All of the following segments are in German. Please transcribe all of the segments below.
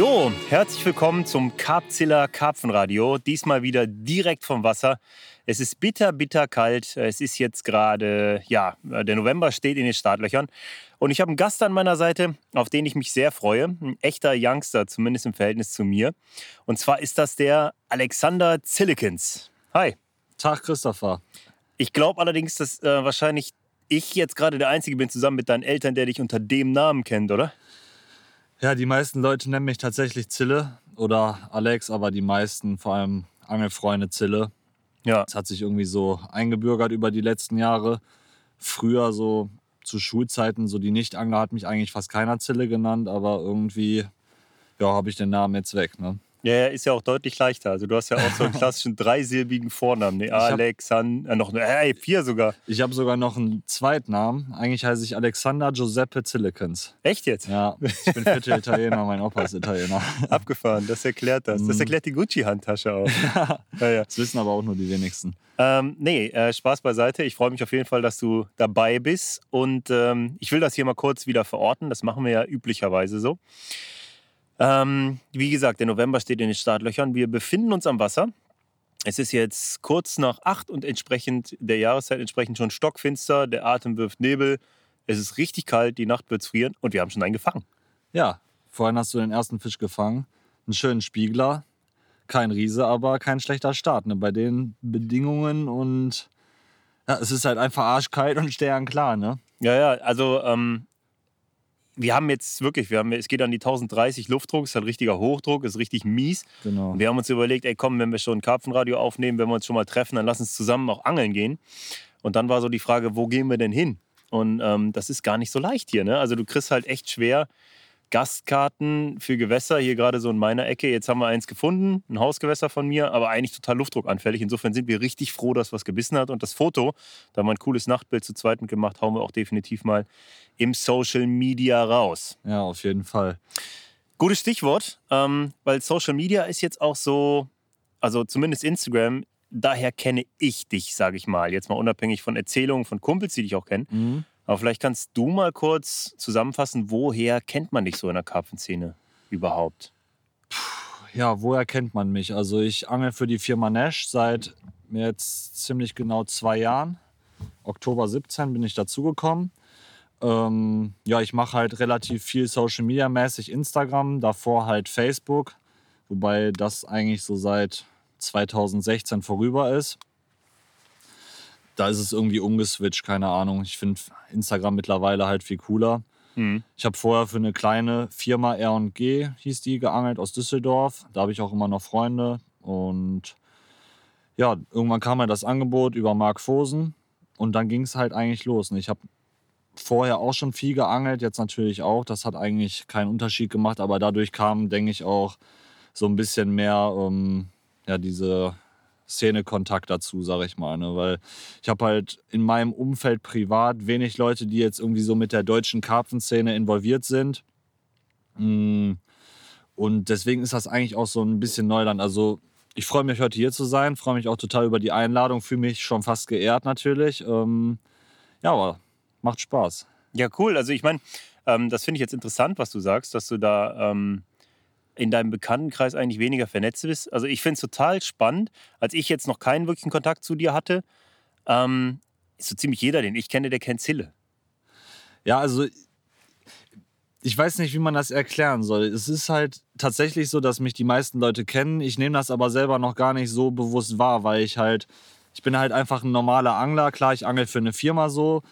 Jo, herzlich willkommen zum Karpzilla Karpfenradio. Diesmal wieder direkt vom Wasser. Es ist bitter, bitter kalt. Es ist jetzt gerade, ja, der November steht in den Startlöchern. Und ich habe einen Gast an meiner Seite, auf den ich mich sehr freue. Ein echter Youngster, zumindest im Verhältnis zu mir. Und zwar ist das der Alexander Zillikens. Hi. Tag, Christopher. Ich glaube allerdings, dass äh, wahrscheinlich ich jetzt gerade der Einzige bin, zusammen mit deinen Eltern, der dich unter dem Namen kennt, oder? Ja, die meisten Leute nennen mich tatsächlich Zille oder Alex, aber die meisten, vor allem Angelfreunde Zille. Ja. Das hat sich irgendwie so eingebürgert über die letzten Jahre. Früher so zu Schulzeiten, so die Nicht-Angler hat mich eigentlich fast keiner Zille genannt, aber irgendwie ja, habe ich den Namen jetzt weg. Ne? Ja, ja, ist ja auch deutlich leichter. Also du hast ja auch so einen klassischen dreisilbigen Vornamen. Nee, Alexander, äh, noch äh, vier sogar. Ich habe sogar noch einen Zweitnamen. Eigentlich heiße ich Alexander Giuseppe Zillikens. Echt jetzt? Ja, ich bin viertel Italiener, mein Opa ist Italiener. Abgefahren, das erklärt das. Das mhm. erklärt die Gucci-Handtasche auch. ja, ja. Das wissen aber auch nur die wenigsten. Ähm, nee, äh, Spaß beiseite. Ich freue mich auf jeden Fall, dass du dabei bist. Und ähm, ich will das hier mal kurz wieder verorten. Das machen wir ja üblicherweise so. Ähm, wie gesagt, der November steht in den Startlöchern. Wir befinden uns am Wasser. Es ist jetzt kurz nach acht und entsprechend der Jahreszeit entsprechend schon stockfinster. Der Atem wirft Nebel. Es ist richtig kalt, die Nacht wird frieren und wir haben schon einen gefangen. Ja, vorhin hast du den ersten Fisch gefangen. Einen schönen Spiegler. Kein Riese, aber kein schlechter Start. Ne? Bei den Bedingungen und ja, es ist halt einfach arschkalt und sternklar. Ne? Ja, ja, also ähm, wir haben jetzt wirklich, wir haben, es geht an die 1030 Luftdruck, es ist ein richtiger Hochdruck, ist richtig mies. Genau. Und wir haben uns überlegt, ey komm, wenn wir schon ein Karpfenradio aufnehmen, wenn wir uns schon mal treffen, dann lass uns zusammen auch angeln gehen. Und dann war so die Frage, wo gehen wir denn hin? Und ähm, das ist gar nicht so leicht hier. Ne? Also du kriegst halt echt schwer Gastkarten für Gewässer, hier gerade so in meiner Ecke. Jetzt haben wir eins gefunden, ein Hausgewässer von mir, aber eigentlich total luftdruckanfällig. Insofern sind wir richtig froh, dass was gebissen hat. Und das Foto, da haben wir ein cooles Nachtbild zu zweit gemacht, hauen wir auch definitiv mal im Social Media raus. Ja, auf jeden Fall. Gutes Stichwort, ähm, weil Social Media ist jetzt auch so, also zumindest Instagram, daher kenne ich dich, sage ich mal. Jetzt mal unabhängig von Erzählungen von Kumpels, die dich auch kennen. Mhm. Aber vielleicht kannst du mal kurz zusammenfassen, woher kennt man dich so in der Karpfenszene überhaupt? Ja, woher kennt man mich? Also ich angel für die Firma Nash seit jetzt ziemlich genau zwei Jahren. Oktober 17 bin ich dazugekommen. Ähm, ja, ich mache halt relativ viel Social Media mäßig Instagram, davor halt Facebook, wobei das eigentlich so seit 2016 vorüber ist da ist es irgendwie umgeswitcht, keine Ahnung. Ich finde Instagram mittlerweile halt viel cooler. Mhm. Ich habe vorher für eine kleine Firma R&G, hieß die, geangelt aus Düsseldorf. Da habe ich auch immer noch Freunde. Und ja, irgendwann kam halt das Angebot über Mark Fosen. Und dann ging es halt eigentlich los. Und ich habe vorher auch schon viel geangelt, jetzt natürlich auch. Das hat eigentlich keinen Unterschied gemacht. Aber dadurch kam, denke ich, auch so ein bisschen mehr ähm, ja, diese Szenekontakt dazu, sage ich mal. Ne? Weil ich habe halt in meinem Umfeld privat wenig Leute, die jetzt irgendwie so mit der deutschen Karpfenszene involviert sind. Mm. Und deswegen ist das eigentlich auch so ein bisschen Neuland. Also ich freue mich heute hier zu sein, freue mich auch total über die Einladung, fühle mich schon fast geehrt natürlich. Ähm, ja, aber macht Spaß. Ja, cool. Also ich meine, ähm, das finde ich jetzt interessant, was du sagst, dass du da ähm, in deinem Bekanntenkreis eigentlich weniger vernetzt bist. Also ich finde es total spannend, als ich jetzt noch keinen wirklichen Kontakt zu dir hatte, ähm, ist so ziemlich jeder, den ich kenne, der kennt Zille. Ja, also ich weiß nicht, wie man das erklären soll. Es ist halt tatsächlich so, dass mich die meisten Leute kennen. Ich nehme das aber selber noch gar nicht so bewusst wahr, weil ich halt, ich bin halt einfach ein normaler Angler. Klar, ich angel für eine Firma so,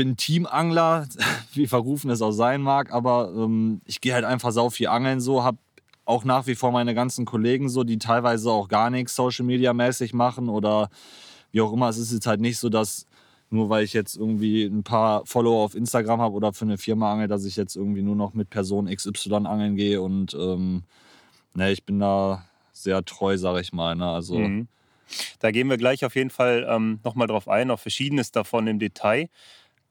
bin Teamangler, wie verrufen es auch sein mag, aber ähm, ich gehe halt einfach sau viel angeln so, habe auch nach wie vor meine ganzen Kollegen so, die teilweise auch gar nichts Social Media mäßig machen oder wie auch immer. Es ist jetzt halt nicht so, dass nur weil ich jetzt irgendwie ein paar Follower auf Instagram habe oder für eine Firma angel, dass ich jetzt irgendwie nur noch mit Person XY angeln gehe und ähm, ne, ich bin da sehr treu, sag ich mal. Ne? Also mhm. Da gehen wir gleich auf jeden Fall ähm, nochmal drauf ein, auf Verschiedenes davon im Detail.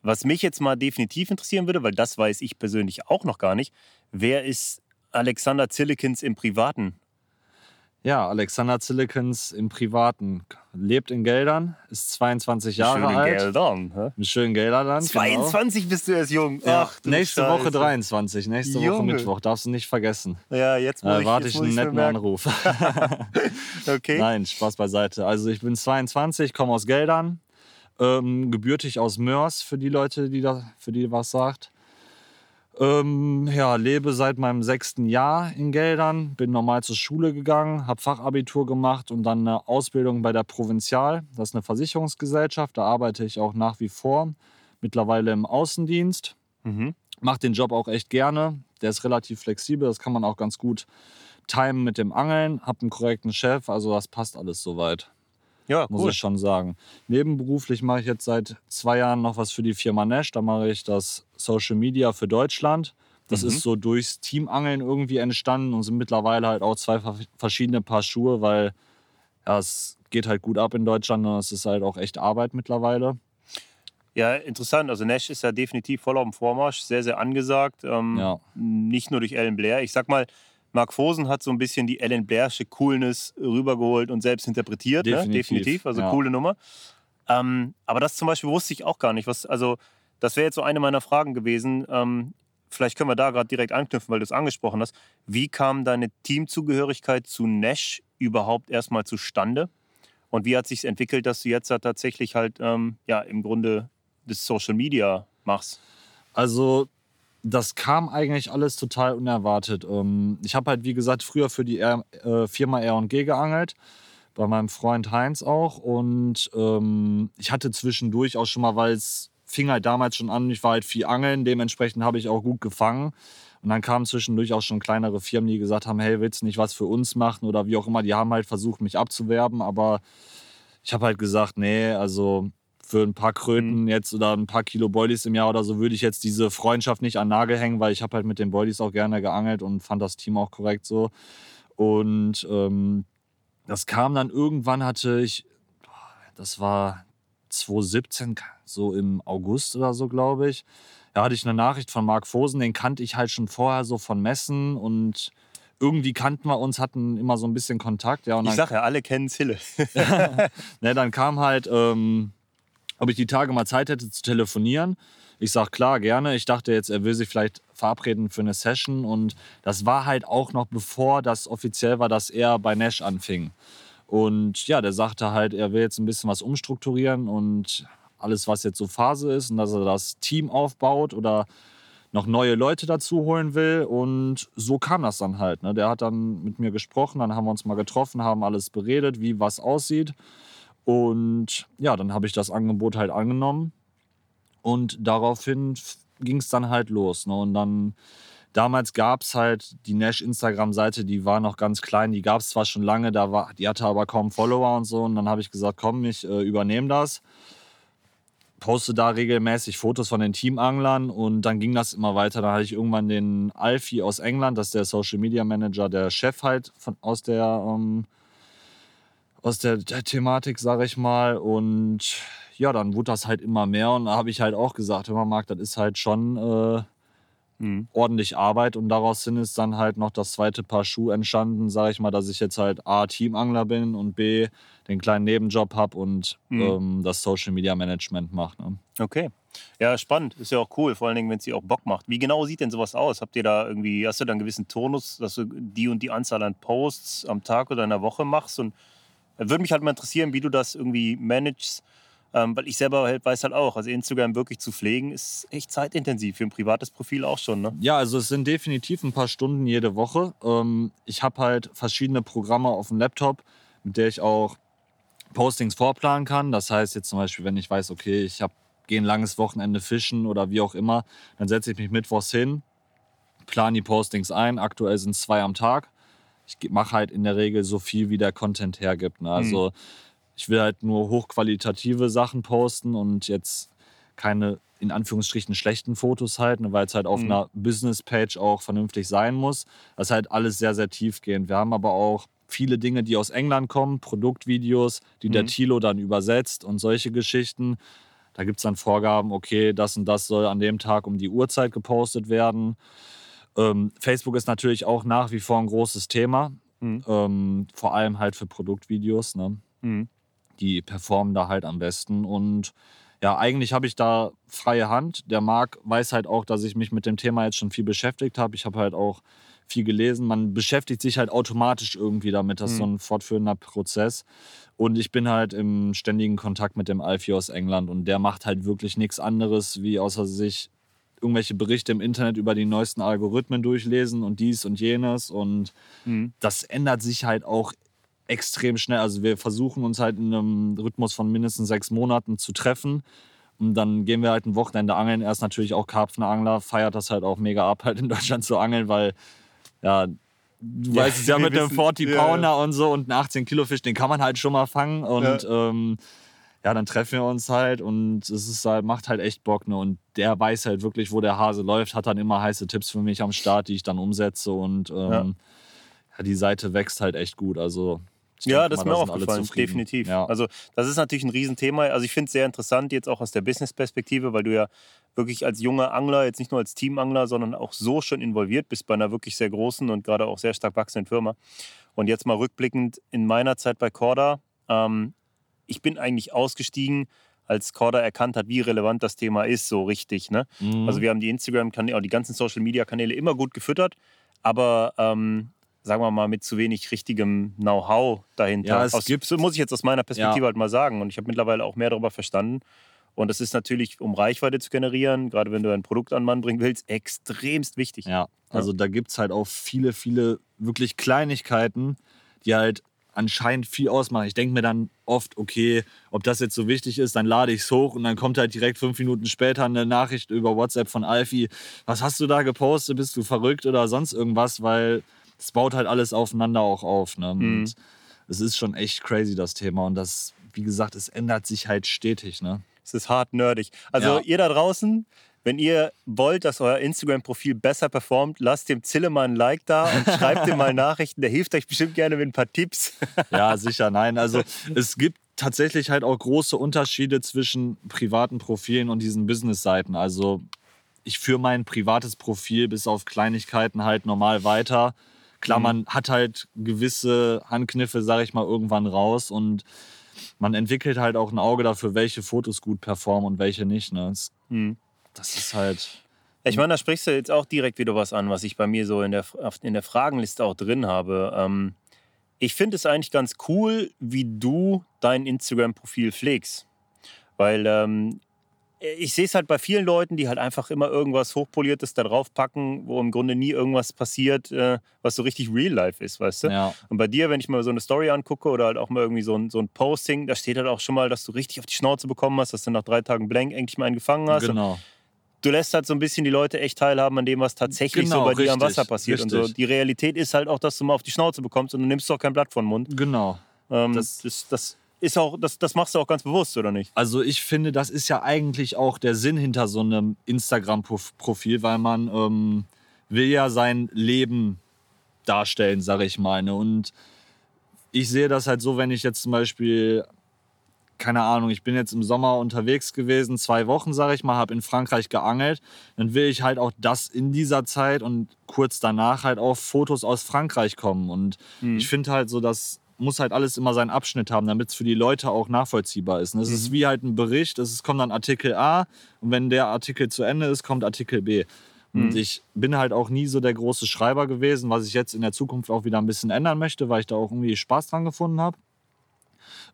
Was mich jetzt mal definitiv interessieren würde, weil das weiß ich persönlich auch noch gar nicht, wer ist Alexander Zillikens im Privaten? Ja, Alexander Zillikens im Privaten lebt in Geldern, ist 22 Jahre Schön in alt. Geldern, hä? In schönen Geldern. 22 genau. bist du erst jung. Ja, Ach, nächste Scheiße. Woche 23, nächste Junge. Woche Mittwoch, darfst du nicht vergessen. Ja, jetzt muss äh, ich, warte ich einen netten Anruf. okay. Nein, Spaß beiseite. Also ich bin 22, komme aus Geldern, ähm, gebürtig aus Mörs, für die Leute, die da, für die was sagt. Ähm, ja, lebe seit meinem sechsten Jahr in Geldern, bin normal zur Schule gegangen, habe Fachabitur gemacht und dann eine Ausbildung bei der Provinzial. Das ist eine Versicherungsgesellschaft, da arbeite ich auch nach wie vor, mittlerweile im Außendienst. Mhm. Mache den Job auch echt gerne, der ist relativ flexibel, das kann man auch ganz gut timen mit dem Angeln, habe einen korrekten Chef, also das passt alles soweit. Ja, cool. muss ich schon sagen. Nebenberuflich mache ich jetzt seit zwei Jahren noch was für die Firma Nash. Da mache ich das Social Media für Deutschland. Das mhm. ist so durchs Teamangeln irgendwie entstanden und sind mittlerweile halt auch zwei verschiedene Paar Schuhe, weil ja, es geht halt gut ab in Deutschland und es ist halt auch echt Arbeit mittlerweile. Ja, interessant. Also Nash ist ja definitiv voll auf dem Vormarsch, sehr, sehr angesagt. Ähm, ja. Nicht nur durch Alan Blair. Ich sag mal, Mark Fosen hat so ein bisschen die Ellen Blairsche Coolness rübergeholt und selbst interpretiert. Ne? Definitiv. Ne? Definitiv. Also ja. coole Nummer. Ähm, aber das zum Beispiel wusste ich auch gar nicht. Was, also, das wäre jetzt so eine meiner Fragen gewesen. Ähm, vielleicht können wir da gerade direkt anknüpfen, weil du es angesprochen hast. Wie kam deine Teamzugehörigkeit zu Nash überhaupt erstmal zustande? Und wie hat sich entwickelt, dass du jetzt da tatsächlich halt ähm, ja, im Grunde das Social Media machst? Also das kam eigentlich alles total unerwartet. Ähm, ich habe halt, wie gesagt, früher für die äh, Firma R&G geangelt, bei meinem Freund Heinz auch. Und ähm, ich hatte zwischendurch auch schon mal, weil es fing halt damals schon an, ich war halt viel angeln, dementsprechend habe ich auch gut gefangen. Und dann kamen zwischendurch auch schon kleinere Firmen, die gesagt haben, hey, willst du nicht was für uns machen oder wie auch immer. Die haben halt versucht, mich abzuwerben, aber ich habe halt gesagt, nee, also für ein paar Kröten mhm. jetzt oder ein paar Kilo Boilies im Jahr oder so würde ich jetzt diese Freundschaft nicht an Nagel hängen, weil ich habe halt mit den Boilies auch gerne geangelt und fand das Team auch korrekt so. Und ähm, das kam dann irgendwann, hatte ich, das war 2017, so im August oder so, glaube ich. Da hatte ich eine Nachricht von Marc Fosen, den kannte ich halt schon vorher so von Messen und irgendwie kannten wir uns, hatten immer so ein bisschen Kontakt. Ja, ich sag ja, alle kennen Zille. ne, dann kam halt ähm, ob ich die Tage mal Zeit hätte zu telefonieren. Ich sage klar, gerne. Ich dachte jetzt, er will sich vielleicht verabreden für eine Session. Und das war halt auch noch bevor das offiziell war, dass er bei Nash anfing. Und ja, der sagte halt, er will jetzt ein bisschen was umstrukturieren und alles, was jetzt so Phase ist und dass er das Team aufbaut oder noch neue Leute dazu holen will. Und so kam das dann halt. Ne? Der hat dann mit mir gesprochen, dann haben wir uns mal getroffen, haben alles beredet, wie was aussieht. Und ja, dann habe ich das Angebot halt angenommen. Und daraufhin ging es dann halt los. Ne? Und dann, damals gab es halt die Nash Instagram-Seite, die war noch ganz klein. Die gab es zwar schon lange, da war, die hatte aber kaum Follower und so. Und dann habe ich gesagt, komm, ich äh, übernehme das. Poste da regelmäßig Fotos von den Teamanglern und dann ging das immer weiter. Dann hatte ich irgendwann den Alfie aus England, das ist der Social Media Manager, der Chef halt von, aus der ähm, aus der, der Thematik, sage ich mal. Und ja, dann wurde das halt immer mehr. Und da habe ich halt auch gesagt, hör mal, Marc, das ist halt schon äh, mhm. ordentlich Arbeit. Und daraus sind es dann halt noch das zweite Paar Schuhe entstanden, sage ich mal, dass ich jetzt halt A, Teamangler bin und B, den kleinen Nebenjob habe und mhm. ähm, das Social Media Management mache. Ne? Okay. Ja, spannend. Ist ja auch cool, vor allen Dingen, wenn es dir auch Bock macht. Wie genau sieht denn sowas aus? Habt ihr da irgendwie, hast du da einen gewissen Turnus, dass du die und die Anzahl an Posts am Tag oder in der Woche machst und würde mich halt mal interessieren, wie du das irgendwie managst. Ähm, weil ich selber halt weiß halt auch, also Instagram wirklich zu pflegen, ist echt zeitintensiv, für ein privates Profil auch schon. Ne? Ja, also es sind definitiv ein paar Stunden jede Woche. Ähm, ich habe halt verschiedene Programme auf dem Laptop, mit der ich auch Postings vorplanen kann. Das heißt jetzt zum Beispiel, wenn ich weiß, okay, ich gehe ein langes Wochenende fischen oder wie auch immer, dann setze ich mich mittwochs hin, plane die Postings ein. Aktuell sind es zwei am Tag ich mache halt in der Regel so viel, wie der Content hergibt. Ne? Also mhm. ich will halt nur hochqualitative Sachen posten und jetzt keine in Anführungsstrichen schlechten Fotos halten, ne? weil es halt auf mhm. einer Business-Page auch vernünftig sein muss. Das ist halt alles sehr, sehr tiefgehend. Wir haben aber auch viele Dinge, die aus England kommen, Produktvideos, die mhm. der Tilo dann übersetzt und solche Geschichten. Da gibt es dann Vorgaben, okay, das und das soll an dem Tag um die Uhrzeit gepostet werden. Ähm, Facebook ist natürlich auch nach wie vor ein großes Thema. Mhm. Ähm, vor allem halt für Produktvideos. Ne? Mhm. Die performen da halt am besten. Und ja, eigentlich habe ich da freie Hand. Der Marc weiß halt auch, dass ich mich mit dem Thema jetzt schon viel beschäftigt habe. Ich habe halt auch viel gelesen. Man beschäftigt sich halt automatisch irgendwie damit. Das ist so mhm. ein fortführender Prozess. Und ich bin halt im ständigen Kontakt mit dem Alfie aus England und der macht halt wirklich nichts anderes, wie außer sich irgendwelche Berichte im Internet über die neuesten Algorithmen durchlesen und dies und jenes. Und mhm. das ändert sich halt auch extrem schnell. Also wir versuchen uns halt in einem Rhythmus von mindestens sechs Monaten zu treffen. Und dann gehen wir halt ein Wochenende angeln. Er ist natürlich auch Karpfenangler, feiert das halt auch mega ab, halt in Deutschland zu angeln, weil ja, du ja, weißt es ja mit dem 40 Pounder ja, ja. und so und einen 18 Kilo Fisch, den kann man halt schon mal fangen. Und. Ähm, ja, dann treffen wir uns halt und es ist halt, macht halt echt Bock. Ne? Und der weiß halt wirklich, wo der Hase läuft, hat dann immer heiße Tipps für mich am Start, die ich dann umsetze. Und ähm, ja. die Seite wächst halt echt gut. Also ja, das ist mir auch aufgefallen, definitiv. Ja. Also das ist natürlich ein Riesenthema. Also ich finde es sehr interessant, jetzt auch aus der Business-Perspektive, weil du ja wirklich als junger Angler, jetzt nicht nur als Teamangler, sondern auch so schon involviert bist bei einer wirklich sehr großen und gerade auch sehr stark wachsenden Firma. Und jetzt mal rückblickend in meiner Zeit bei Corda, ähm, ich bin eigentlich ausgestiegen, als Corda erkannt hat, wie relevant das Thema ist, so richtig. Ne? Mhm. Also wir haben die Instagram-Kanäle, die ganzen Social-Media-Kanäle immer gut gefüttert, aber ähm, sagen wir mal, mit zu wenig richtigem Know-how dahinter. Ja, es aus, gibt, muss ich jetzt aus meiner Perspektive ja. halt mal sagen. Und ich habe mittlerweile auch mehr darüber verstanden. Und das ist natürlich, um Reichweite zu generieren, gerade wenn du ein Produkt an Mann bringen willst, extremst wichtig. Ja, also ja. da gibt es halt auch viele, viele wirklich Kleinigkeiten, die halt anscheinend viel ausmachen. Ich denke mir dann oft, okay, ob das jetzt so wichtig ist, dann lade ich es hoch und dann kommt halt direkt fünf Minuten später eine Nachricht über WhatsApp von Alfie. Was hast du da gepostet? Bist du verrückt oder sonst irgendwas? Weil es baut halt alles aufeinander auch auf. Ne? Mhm. es ist schon echt crazy, das Thema. Und das, wie gesagt, es ändert sich halt stetig. Ne? Es ist hart nerdig. Also ja. ihr da draußen, wenn ihr wollt, dass euer Instagram-Profil besser performt, lasst dem Zille mal ein Like da und schreibt ihm mal Nachrichten. Der hilft euch bestimmt gerne mit ein paar Tipps. Ja, sicher, nein. Also es gibt tatsächlich halt auch große Unterschiede zwischen privaten Profilen und diesen Business-Seiten. Also ich führe mein privates Profil bis auf Kleinigkeiten halt normal weiter. Klar, mhm. man hat halt gewisse Handkniffe, sage ich mal, irgendwann raus und man entwickelt halt auch ein Auge dafür, welche Fotos gut performen und welche nicht. Ne? Mhm. Das ist halt. Ich meine, da sprichst du jetzt auch direkt wieder was an, was ich bei mir so in der, in der Fragenliste auch drin habe. Ähm, ich finde es eigentlich ganz cool, wie du dein Instagram-Profil pflegst. Weil ähm, ich sehe es halt bei vielen Leuten, die halt einfach immer irgendwas Hochpoliertes da drauf packen, wo im Grunde nie irgendwas passiert, äh, was so richtig Real Life ist, weißt du? Ja. Und bei dir, wenn ich mal so eine Story angucke oder halt auch mal irgendwie so ein, so ein Posting, da steht halt auch schon mal, dass du richtig auf die Schnauze bekommen hast, dass du nach drei Tagen Blank endlich mal einen gefangen hast. Genau. Und du lässt halt so ein bisschen die Leute echt teilhaben an dem, was tatsächlich genau, so bei richtig, dir am Wasser passiert. Richtig. Und so. Die Realität ist halt auch, dass du mal auf die Schnauze bekommst und du nimmst doch kein Blatt von den Mund. Genau. Ähm, das, das, das ist auch, das, das machst du auch ganz bewusst, oder nicht? Also ich finde, das ist ja eigentlich auch der Sinn hinter so einem Instagram-Profil, weil man ähm, will ja sein Leben darstellen, sage ich mal. Ne? Und ich sehe das halt so, wenn ich jetzt zum Beispiel, keine Ahnung, ich bin jetzt im Sommer unterwegs gewesen, zwei Wochen, sage ich mal, habe in Frankreich geangelt, dann will ich halt auch das in dieser Zeit und kurz danach halt auch Fotos aus Frankreich kommen. Und mhm. ich finde halt so, dass muss halt alles immer seinen Abschnitt haben, damit es für die Leute auch nachvollziehbar ist. Es mhm. ist wie halt ein Bericht, es kommt dann Artikel A und wenn der Artikel zu Ende ist, kommt Artikel B. Und mhm. ich bin halt auch nie so der große Schreiber gewesen, was ich jetzt in der Zukunft auch wieder ein bisschen ändern möchte, weil ich da auch irgendwie Spaß dran gefunden habe.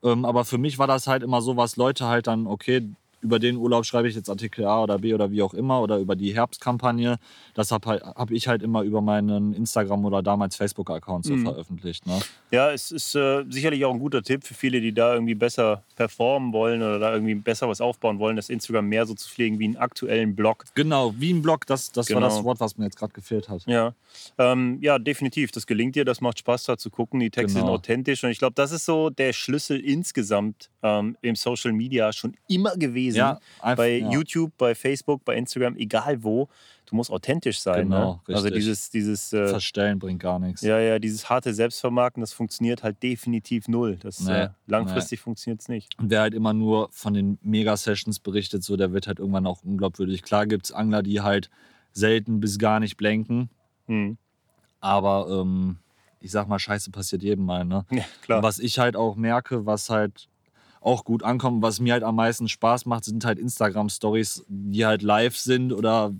Ähm, aber für mich war das halt immer so, was Leute halt dann, okay, über den Urlaub schreibe ich jetzt Artikel A oder B oder wie auch immer oder über die Herbstkampagne. Das habe hab ich halt immer über meinen Instagram- oder damals Facebook-Account so mhm. veröffentlicht. Ne? Ja, es ist äh, sicherlich auch ein guter Tipp für viele, die da irgendwie besser performen wollen oder da irgendwie besser was aufbauen wollen, das Instagram mehr so zu pflegen wie einen aktuellen Blog. Genau, wie ein Blog, das, das genau. war das Wort, was mir jetzt gerade gefehlt hat. Ja. Ähm, ja, definitiv. Das gelingt dir, das macht Spaß da zu gucken. Die Texte genau. sind authentisch und ich glaube, das ist so der Schlüssel insgesamt ähm, im Social Media schon immer gewesen. Ja, einfach, bei ja. YouTube, bei Facebook, bei Instagram, egal wo. Du musst authentisch sein. Genau, ne? Also dieses, dieses äh, Verstellen bringt gar nichts. Ja, ja, dieses harte Selbstvermarkten, das funktioniert halt definitiv null. Das nee, äh, langfristig nee. funktioniert es nicht. Und wer halt immer nur von den Mega-Sessions berichtet, so der wird halt irgendwann auch unglaubwürdig. Klar gibt es Angler, die halt selten bis gar nicht blenken. Hm. Aber ähm, ich sag mal, Scheiße passiert jedem mal. Ne? Ja, was ich halt auch merke, was halt auch gut ankommt, was mir halt am meisten Spaß macht, sind halt Instagram-Stories, die halt live sind oder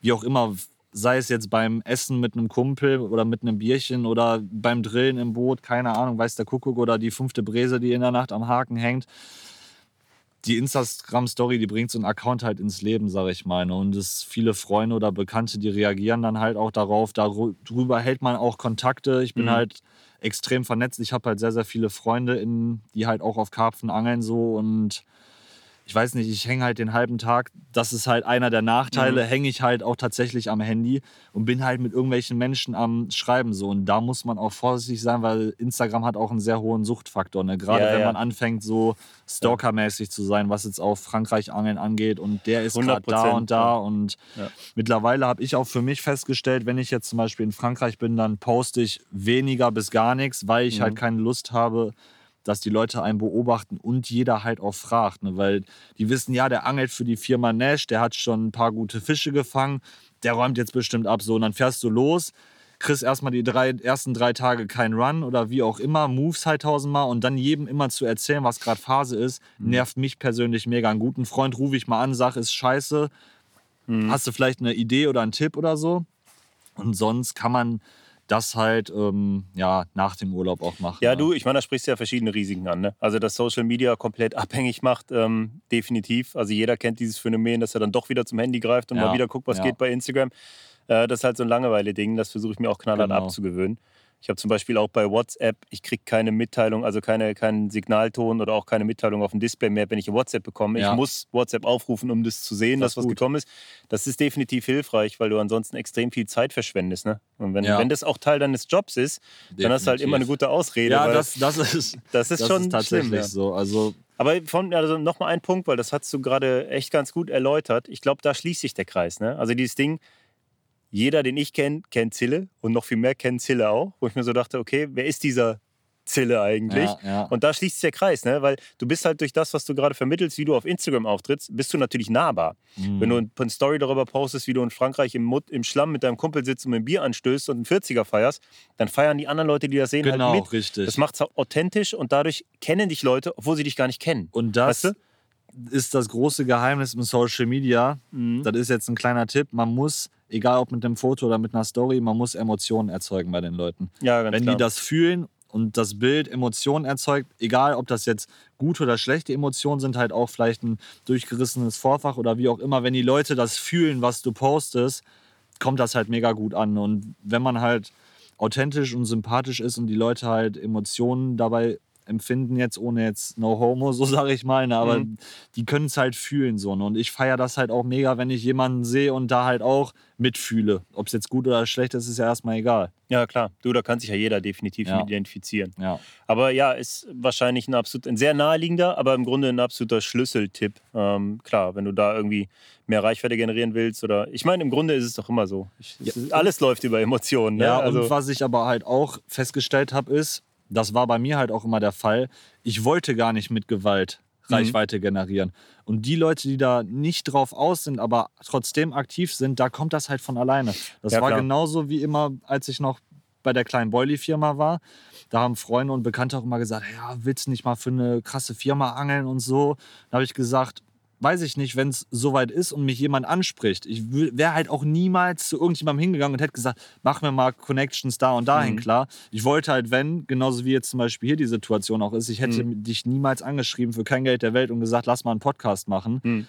wie auch immer. Sei es jetzt beim Essen mit einem Kumpel oder mit einem Bierchen oder beim Drillen im Boot, keine Ahnung, weiß der Kuckuck oder die fünfte Bräse, die in der Nacht am Haken hängt die Instagram-Story, die bringt so einen Account halt ins Leben, sag ich mal. Ne? Und es viele Freunde oder Bekannte, die reagieren dann halt auch darauf. Darüber hält man auch Kontakte. Ich bin mhm. halt extrem vernetzt. Ich habe halt sehr, sehr viele Freunde, in, die halt auch auf Karpfen angeln so und ich weiß nicht, ich hänge halt den halben Tag, das ist halt einer der Nachteile, mhm. hänge ich halt auch tatsächlich am Handy und bin halt mit irgendwelchen Menschen am Schreiben so. Und da muss man auch vorsichtig sein, weil Instagram hat auch einen sehr hohen Suchtfaktor. Ne? Gerade ja, wenn ja. man anfängt, so stalkermäßig zu sein, was jetzt auch Frankreich-Angeln angeht und der ist gerade da und da. Und ja. mittlerweile habe ich auch für mich festgestellt, wenn ich jetzt zum Beispiel in Frankreich bin, dann poste ich weniger bis gar nichts, weil ich mhm. halt keine Lust habe, dass die Leute einen beobachten und jeder halt auch fragt. Ne? Weil die wissen, ja, der angelt für die Firma Nash, der hat schon ein paar gute Fische gefangen, der räumt jetzt bestimmt ab. So, und dann fährst du los, kriegst erstmal die drei, ersten drei Tage keinen Run oder wie auch immer, moves halt tausendmal und dann jedem immer zu erzählen, was gerade Phase ist, mhm. nervt mich persönlich mega. Einen guten Freund rufe ich mal an, sag, ist scheiße. Mhm. Hast du vielleicht eine Idee oder einen Tipp oder so? Und sonst kann man das halt ähm, ja, nach dem Urlaub auch machen. Ja, du, ich meine, da sprichst du ja verschiedene Risiken an. Ne? Also, dass Social Media komplett abhängig macht, ähm, definitiv. Also, jeder kennt dieses Phänomen, dass er dann doch wieder zum Handy greift und ja. mal wieder guckt, was ja. geht bei Instagram. Äh, das ist halt so ein Langeweile-Ding, das versuche ich mir auch knallhart genau. abzugewöhnen. Ich habe zum Beispiel auch bei WhatsApp, ich kriege keine Mitteilung, also keine, keinen Signalton oder auch keine Mitteilung auf dem Display mehr, wenn ich WhatsApp bekomme. Ja. Ich muss WhatsApp aufrufen, um das zu sehen, das dass was gut. gekommen ist. Das ist definitiv hilfreich, weil du ansonsten extrem viel Zeit verschwendest. Ne? Und wenn, ja. wenn das auch Teil deines Jobs ist, definitiv. dann hast du halt immer eine gute Ausrede. Ja, das, das, ist, das ist das schon ist tatsächlich schlimm, ja. so. Also aber von, also nochmal ein Punkt, weil das hast du gerade echt ganz gut erläutert. Ich glaube, da schließt sich der Kreis. Ne? Also dieses Ding, jeder, den ich kenne, kennt Zille und noch viel mehr kennen Zille auch, wo ich mir so dachte, okay, wer ist dieser Zille eigentlich? Ja, ja. Und da schließt sich der Kreis, ne? weil du bist halt durch das, was du gerade vermittelst, wie du auf Instagram auftrittst, bist du natürlich nahbar. Mhm. Wenn du eine Story darüber postest, wie du in Frankreich im, Mut, im Schlamm mit deinem Kumpel sitzt und ein Bier anstößt und einen 40er feierst, dann feiern die anderen Leute, die das sehen, halt genau, halt mit. richtig. Das macht es authentisch und dadurch kennen dich Leute, obwohl sie dich gar nicht kennen. Und das weißt du? ist das große Geheimnis im Social Media. Mhm. Das ist jetzt ein kleiner Tipp. Man muss egal ob mit einem Foto oder mit einer Story, man muss Emotionen erzeugen bei den Leuten. Ja, ganz Wenn klar. die das fühlen und das Bild Emotionen erzeugt, egal ob das jetzt gute oder schlechte Emotionen sind, halt auch vielleicht ein durchgerissenes Vorfach oder wie auch immer, wenn die Leute das fühlen, was du postest, kommt das halt mega gut an. Und wenn man halt authentisch und sympathisch ist und die Leute halt Emotionen dabei empfinden jetzt, ohne jetzt no homo, so sage ich mal, ne? aber mhm. die können es halt fühlen so. Ne? Und ich feiere das halt auch mega, wenn ich jemanden sehe und da halt auch mitfühle. Ob es jetzt gut oder schlecht ist, ist ja erstmal egal. Ja, klar. Du, da kann sich ja jeder definitiv ja. mit identifizieren. Ja. Aber ja, ist wahrscheinlich ein absolut, ein sehr naheliegender, aber im Grunde ein absoluter Schlüsseltipp. Ähm, klar, wenn du da irgendwie mehr Reichweite generieren willst oder, ich meine, im Grunde ist es doch immer so. Ich, ja. ist, alles läuft über Emotionen. Ne? Ja, also, und was ich aber halt auch festgestellt habe, ist, das war bei mir halt auch immer der Fall. Ich wollte gar nicht mit Gewalt mhm. Reichweite mhm. generieren. Und die Leute, die da nicht drauf aus sind, aber trotzdem aktiv sind, da kommt das halt von alleine. Das ja, war klar. genauso wie immer, als ich noch bei der kleinen Boilie-Firma war. Da haben Freunde und Bekannte auch immer gesagt, ja, willst du nicht mal für eine krasse Firma angeln und so. Da habe ich gesagt, weiß ich nicht, wenn es soweit ist und mich jemand anspricht. Ich wäre halt auch niemals zu irgendjemandem hingegangen und hätte gesagt, mach mir mal Connections da und dahin mhm. klar. Ich wollte halt, wenn, genauso wie jetzt zum Beispiel hier die Situation auch ist, ich hätte mhm. dich niemals angeschrieben für kein Geld der Welt und gesagt, lass mal einen Podcast machen. Mhm.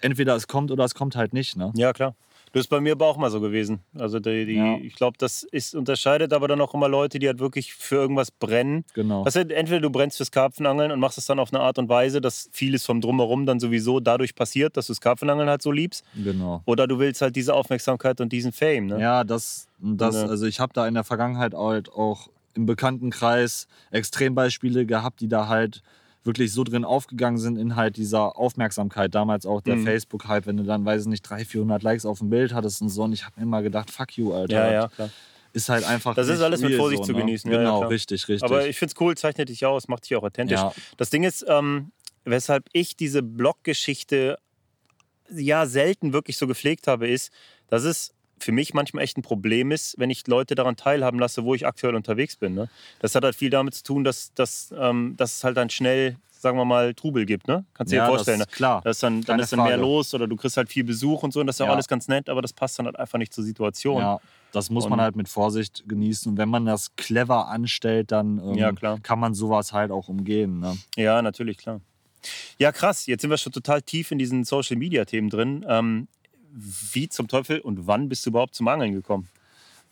Entweder es kommt oder es kommt halt nicht. Ne? Ja, klar. Das ist bei mir aber auch mal so gewesen. Also die, die ja. ich glaube, das ist, unterscheidet aber dann auch immer Leute, die halt wirklich für irgendwas brennen. Genau. Also entweder du brennst fürs Karpfenangeln und machst es dann auf eine Art und Weise, dass vieles vom Drumherum dann sowieso dadurch passiert, dass du das Karpfenangeln halt so liebst. Genau. Oder du willst halt diese Aufmerksamkeit und diesen Fame. Ne? Ja, das, das ja. also ich habe da in der Vergangenheit halt auch im Bekanntenkreis Extrembeispiele gehabt, die da halt wirklich so drin aufgegangen sind in halt dieser Aufmerksamkeit. Damals auch der mhm. Facebook-Hype, wenn du dann, weiß ich nicht, 300, 400 Likes auf dem Bild hattest und so. Und ich habe immer gedacht, fuck you, Alter. Ja, ja, klar. Ist halt einfach. Das ist alles mit Vorsicht so, zu ne? genießen. Genau, ja, richtig, richtig. Aber ich finde es cool, zeichnet dich aus, macht dich auch authentisch. Das Ding ist, ähm, weshalb ich diese Blog-Geschichte ja selten wirklich so gepflegt habe, ist, dass es für mich manchmal echt ein Problem ist, wenn ich Leute daran teilhaben lasse, wo ich aktuell unterwegs bin. Ne? Das hat halt viel damit zu tun, dass, dass, ähm, dass es halt dann schnell, sagen wir mal, Trubel gibt. Ne? Kannst du ja, dir vorstellen. Das ist klar. Da ist dann, dann ist dann mehr los oder du kriegst halt viel Besuch und so. Und das ist ja, ja. alles ganz nett, aber das passt dann halt einfach nicht zur Situation. Ja. Das muss und man halt mit Vorsicht genießen. Und wenn man das clever anstellt, dann ähm, ja, kann man sowas halt auch umgehen. Ne? Ja, natürlich, klar. Ja, krass. Jetzt sind wir schon total tief in diesen Social Media Themen drin. Ähm, wie zum Teufel und wann bist du überhaupt zum Angeln gekommen?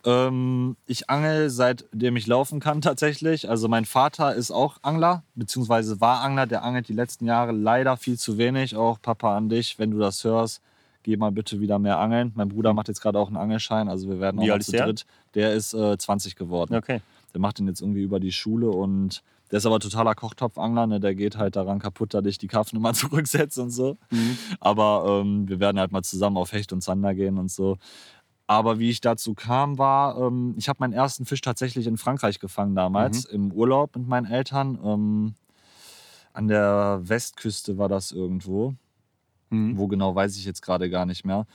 Ähm, ich angel seitdem ich laufen kann tatsächlich. Also mein Vater ist auch Angler, beziehungsweise war Angler. Der angelt die letzten Jahre leider viel zu wenig. Auch Papa an dich, wenn du das hörst, geh mal bitte wieder mehr angeln. Mein Bruder macht jetzt gerade auch einen Angelschein, also wir werden auch Wie alt zu der? dritt. Der ist äh, 20 geworden. Okay. Der macht den jetzt irgendwie über die Schule und der ist aber totaler Kochtopfangler, ne? der geht halt daran kaputt, dass ich die Karpfen immer zurücksetze und so. Mhm. Aber ähm, wir werden halt mal zusammen auf Hecht und Zander gehen und so. Aber wie ich dazu kam, war, ähm, ich habe meinen ersten Fisch tatsächlich in Frankreich gefangen damals, mhm. im Urlaub mit meinen Eltern. Ähm, an der Westküste war das irgendwo. Mhm. Wo genau, weiß ich jetzt gerade gar nicht mehr.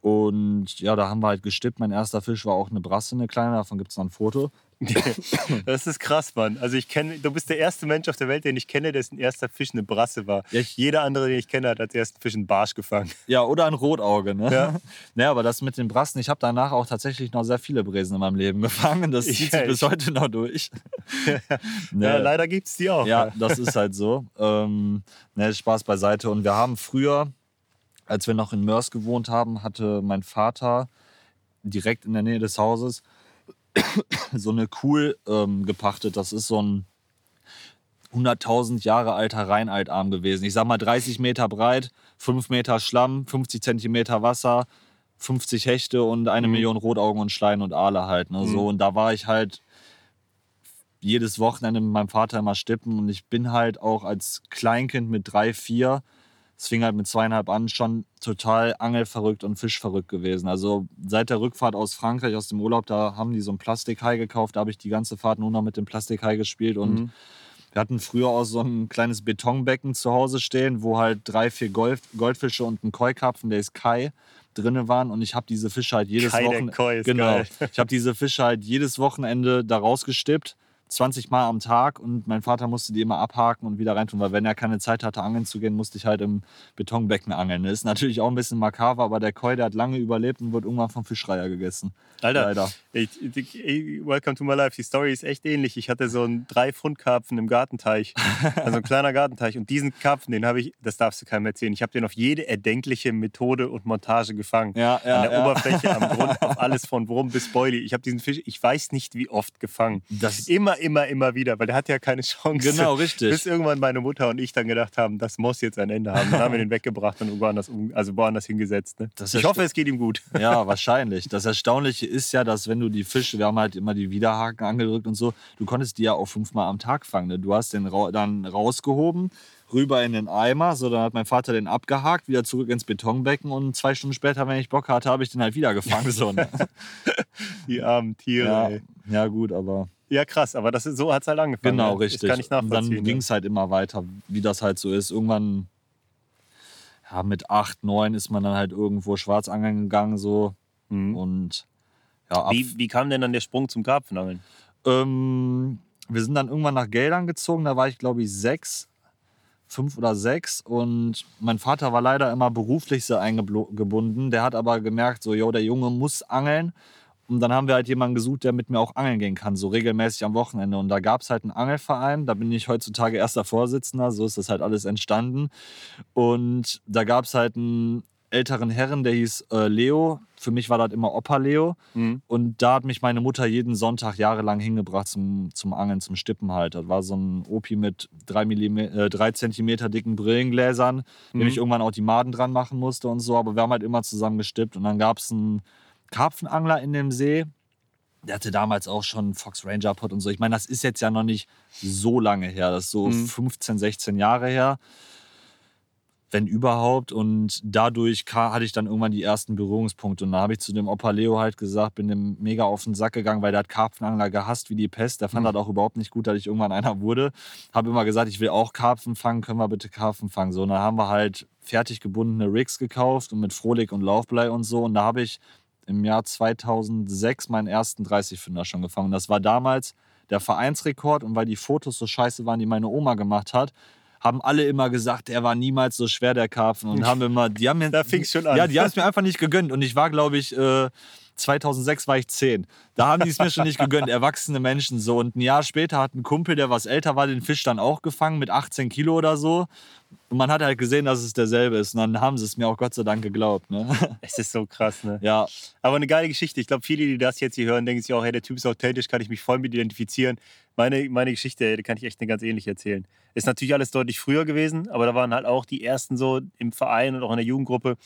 Und ja, da haben wir halt gestippt. Mein erster Fisch war auch eine Brasse, eine kleine. Davon gibt es noch ein Foto. das ist krass, Mann. Also ich kenne, du bist der erste Mensch auf der Welt, den ich kenne, dessen erster Fisch eine Brasse war. Ja, Jeder andere, den ich kenne, hat als ersten Fisch einen Barsch gefangen. Ja, oder ein Rotauge, ne? Ja. naja, aber das mit den Brassen, ich habe danach auch tatsächlich noch sehr viele Bräsen in meinem Leben gefangen. Das zieht sich bis heute noch durch. Ja, leider gibt es die auch. Ja, das ist halt so. Ähm, ne, Spaß beiseite. Und wir haben früher, als wir noch in Mörs gewohnt haben, hatte mein Vater direkt in der Nähe des Hauses so eine Kuhl ähm, gepachtet. Das ist so ein 100.000 Jahre alter Rheinaltarm gewesen. Ich sag mal 30 Meter breit, 5 Meter Schlamm, 50 Zentimeter Wasser, 50 Hechte und eine mhm. Million Rotaugen und Schleien und Aale halt. Ne? Mhm. und da war ich halt jedes Wochenende mit meinem Vater immer stippen und ich bin halt auch als Kleinkind mit drei, vier es fing halt mit zweieinhalb an, schon total angelverrückt und fischverrückt gewesen. Also seit der Rückfahrt aus Frankreich, aus dem Urlaub, da haben die so ein Plastikhai gekauft. Da habe ich die ganze Fahrt nur noch mit dem Plastikhai gespielt und mhm. wir hatten früher auch so ein kleines Betonbecken zu Hause stehen, wo halt drei, vier Gold, Goldfische und ein Koi-Karpfen, der ist Kai, drinne waren und ich habe diese Fische halt jedes Wochenende genau, ich habe diese Fische halt jedes Wochenende da rausgestippt 20 Mal am Tag und mein Vater musste die immer abhaken und wieder reintun, weil wenn er keine Zeit hatte, angeln zu gehen, musste ich halt im Betonbecken angeln. Das ist natürlich auch ein bisschen makaber, aber der Koi, der hat lange überlebt und wird irgendwann vom Fischreier gegessen. Alter, Leider. Ich, ich, welcome to my life. Die Story ist echt ähnlich. Ich hatte so einen drei Pfund Karpfen im Gartenteich, also ein kleiner Gartenteich und diesen Karpfen, den habe ich, das darfst du keinem erzählen, ich habe den auf jede erdenkliche Methode und Montage gefangen. Ja, ja, An der ja. Oberfläche, am Grund, auf alles von Wurm bis Boilie. Ich habe diesen Fisch, ich weiß nicht wie oft gefangen. Das immer, immer, immer wieder, weil der hat ja keine Chance. Genau, richtig. Bis irgendwann meine Mutter und ich dann gedacht haben, das muss jetzt ein Ende haben. Dann haben wir den weggebracht und woanders, also woanders hingesetzt. Ne? Ich hoffe, es geht ihm gut. Ja, wahrscheinlich. Das Erstaunliche ist ja, dass wenn du die Fische, wir haben halt immer die Widerhaken angedrückt und so, du konntest die ja auch fünfmal am Tag fangen. Ne? Du hast den dann rausgehoben, rüber in den Eimer. So, dann hat mein Vater den abgehakt, wieder zurück ins Betonbecken und zwei Stunden später, wenn ich Bock hatte, habe ich den halt wieder gefangen. So, ne? Die armen Tiere. Ja, ja, gut, aber. Ja, krass, aber das ist, so hat es halt angefangen. Genau, richtig. Das kann ich nachvollziehen. Und dann ging es halt immer weiter, wie das halt so ist. Irgendwann, ja, mit acht, neun ist man dann halt irgendwo Schwarzangeln gegangen, so. Mhm. Und ja, wie, wie kam denn dann der Sprung zum Karpfenangeln? Ähm, wir sind dann irgendwann nach Geldern gezogen, da war ich glaube ich sechs fünf oder sechs. Und mein Vater war leider immer beruflich sehr eingebunden. Der hat aber gemerkt, so, yo, der Junge muss angeln. Und dann haben wir halt jemanden gesucht, der mit mir auch angeln gehen kann, so regelmäßig am Wochenende. Und da gab es halt einen Angelverein, da bin ich heutzutage erster Vorsitzender, so ist das halt alles entstanden. Und da gab es halt einen älteren Herren, der hieß äh, Leo. Für mich war das immer Opa Leo. Mhm. Und da hat mich meine Mutter jeden Sonntag jahrelang hingebracht zum, zum Angeln, zum Stippen halt. Das war so ein Opi mit drei, äh, drei Zentimeter dicken Brillengläsern, mhm. dem ich irgendwann auch die Maden dran machen musste und so. Aber wir haben halt immer zusammen gestippt. Und dann gab es einen Karpfenangler in dem See. Der hatte damals auch schon Fox Ranger Pot und so. Ich meine, das ist jetzt ja noch nicht so lange her. Das ist so mhm. 15, 16 Jahre her wenn überhaupt. Und dadurch hatte ich dann irgendwann die ersten Berührungspunkte. Und da habe ich zu dem Opa Leo halt gesagt, bin dem mega auf den Sack gegangen, weil der hat Karpfenangler gehasst wie die Pest. Der fand mhm. das auch überhaupt nicht gut, dass ich irgendwann einer wurde. Habe immer gesagt, ich will auch Karpfen fangen, können wir bitte Karpfen fangen. So, und dann haben wir halt fertig gebundene Rigs gekauft und mit Frohlig und Laufblei und so. Und da habe ich im Jahr 2006 meinen ersten 30-Fünder schon gefangen. Das war damals der Vereinsrekord und weil die Fotos so scheiße waren, die meine Oma gemacht hat, haben alle immer gesagt, er war niemals so schwer, der Karpfen. Und haben immer, die haben mir. da fing schon an. Ja, die haben es mir einfach nicht gegönnt. Und ich war, glaube ich, äh, 2006 war ich 10. Da haben die es mir schon nicht gegönnt, erwachsene Menschen so. Und ein Jahr später hat ein Kumpel, der was älter war, den Fisch dann auch gefangen mit 18 Kilo oder so. Und man hat halt gesehen, dass es derselbe ist. Und dann haben sie es mir auch Gott sei Dank geglaubt. Ne? Es ist so krass, ne? Ja. Aber eine geile Geschichte. Ich glaube, viele, die das jetzt hier hören, denken sich auch, hey, der Typ ist authentisch, kann ich mich voll mit identifizieren. Meine, meine Geschichte, die kann ich echt eine ganz ähnliche erzählen. Ist natürlich alles deutlich früher gewesen, aber da waren halt auch die ersten so im Verein und auch in der Jugendgruppe,